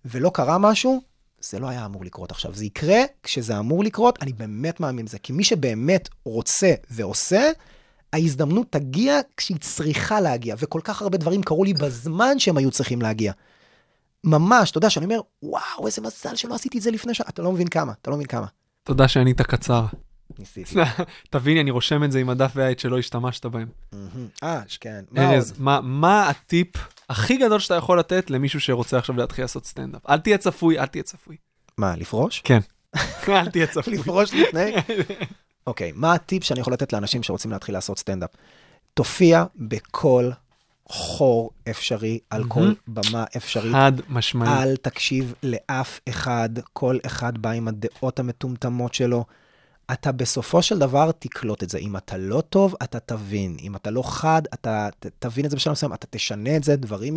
ולא קרה משהו, זה לא היה אמור לקרות עכשיו. זה יקרה כשזה אמור לקרות, אני באמת מאמין בזה. כי מי שבאמת רוצה ועושה, ההזדמנות תגיע כשהיא צריכה להגיע, וכל כך הרבה דברים קרו לי בזמן שהם היו צריכים להגיע. ממש, אתה יודע, שאני אומר, וואו, איזה מזל שלא עשיתי את זה לפני שעה. אתה לא מבין כמה, אתה לא מבין כמה. תודה שענית קצר. ניסיתי. (laughs) תבין, אני רושם את זה עם הדף והעט שלא השתמשת בהם. אה, כן. מה ארז, מה הטיפ הכי גדול שאתה יכול לתת למישהו שרוצה עכשיו להתחיל לעשות סטנדאפ? אל תהיה צפוי, אל תהיה צפוי. מה, לפרוש? כן. (laughs) אל תהיה צפוי. לפרוש לפני? (laughs) אוקיי, מה הטיפ שאני יכול לתת לאנשים שרוצים להתחיל לעשות סטנדאפ? תופיע בכל חור אפשרי, על כל במה אפשרית. חד משמעית. אל תקשיב לאף אחד, כל אחד בא עם הדעות המטומטמות שלו. אתה בסופו של דבר תקלוט את זה. אם אתה לא טוב, אתה תבין. אם אתה לא חד, אתה ת, תבין את זה בשלב מסוים, אתה תשנה את זה, דברים...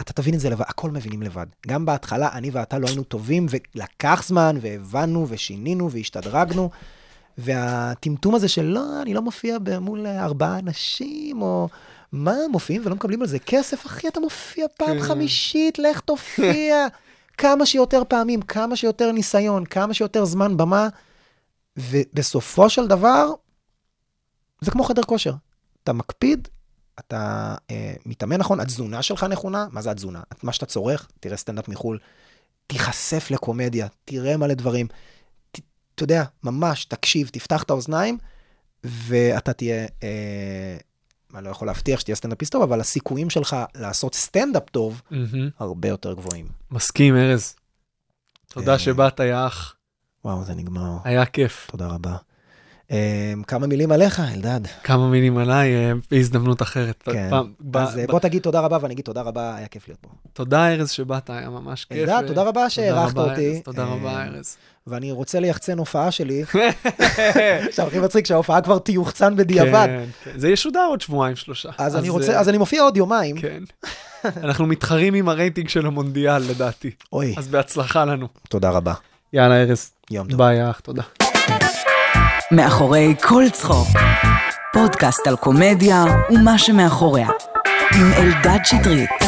אתה תבין את זה לבד, הכל מבינים לבד. גם בהתחלה, אני ואתה לא היינו טובים, ולקח זמן, והבנו, ושינינו, והשתדרגנו. והטמטום הזה של לא, אני לא מופיע מול ארבעה אנשים, או מה, מופיעים ולא מקבלים על זה כסף? אחי, אתה מופיע פעם כן. חמישית, לך (laughs) תופיע. כמה שיותר פעמים, כמה שיותר ניסיון, כמה שיותר זמן במה, ובסופו של דבר, זה כמו חדר כושר. אתה מקפיד, אתה אה, מתאמן נכון, התזונה שלך נכונה, מה זה התזונה? מה שאתה צורך, תראה סטנדאפ מחו"ל, תיחשף לקומדיה, תראה מלא דברים. ת, אתה יודע, ממש, תקשיב, תפתח את האוזניים, ואתה תהיה, אה, אני לא יכול להבטיח שתהיה סטנדאפיסט טוב, אבל הסיכויים שלך לעשות סטנדאפ טוב, מהמם. הרבה יותר גבוהים. מסכים, ארז. תודה אה. שבאת, יא אח. וואו, זה נגמר. היה כיף. תודה רבה. אה, כמה מילים עליך, אלדד. כמה מילים עליי אה, בהזדמנות אחרת. כן. פעם- אז אה, ב- בוא תגיד תודה רבה, ואני אגיד תודה רבה, היה כיף להיות פה. תודה, ארז, שבאת, היה ממש כיף. אלדד, תודה רבה רבה, אותי. תודה אה, רבה, ארז. ואני רוצה ליחצן הופעה שלי. (laughs) עכשיו, הכי מצחיק שההופעה כבר תיוחצן בדיעבד. כן, כן. זה ישודר עוד שבועיים, שלושה. אז אני אה, רוצה, אז אני מופיע עוד יומיים. כן. אנחנו מתחרים עם הרייטינג של המונדיאל, לדעתי. אוי, אז בהצלחה לנו. תודה רבה. יאללה, ארז. יום טוב. ביי, אח, תודה. מאחורי כל צחוק. פודקאסט על קומדיה ומה שמאחוריה. עם אלדד שטרית.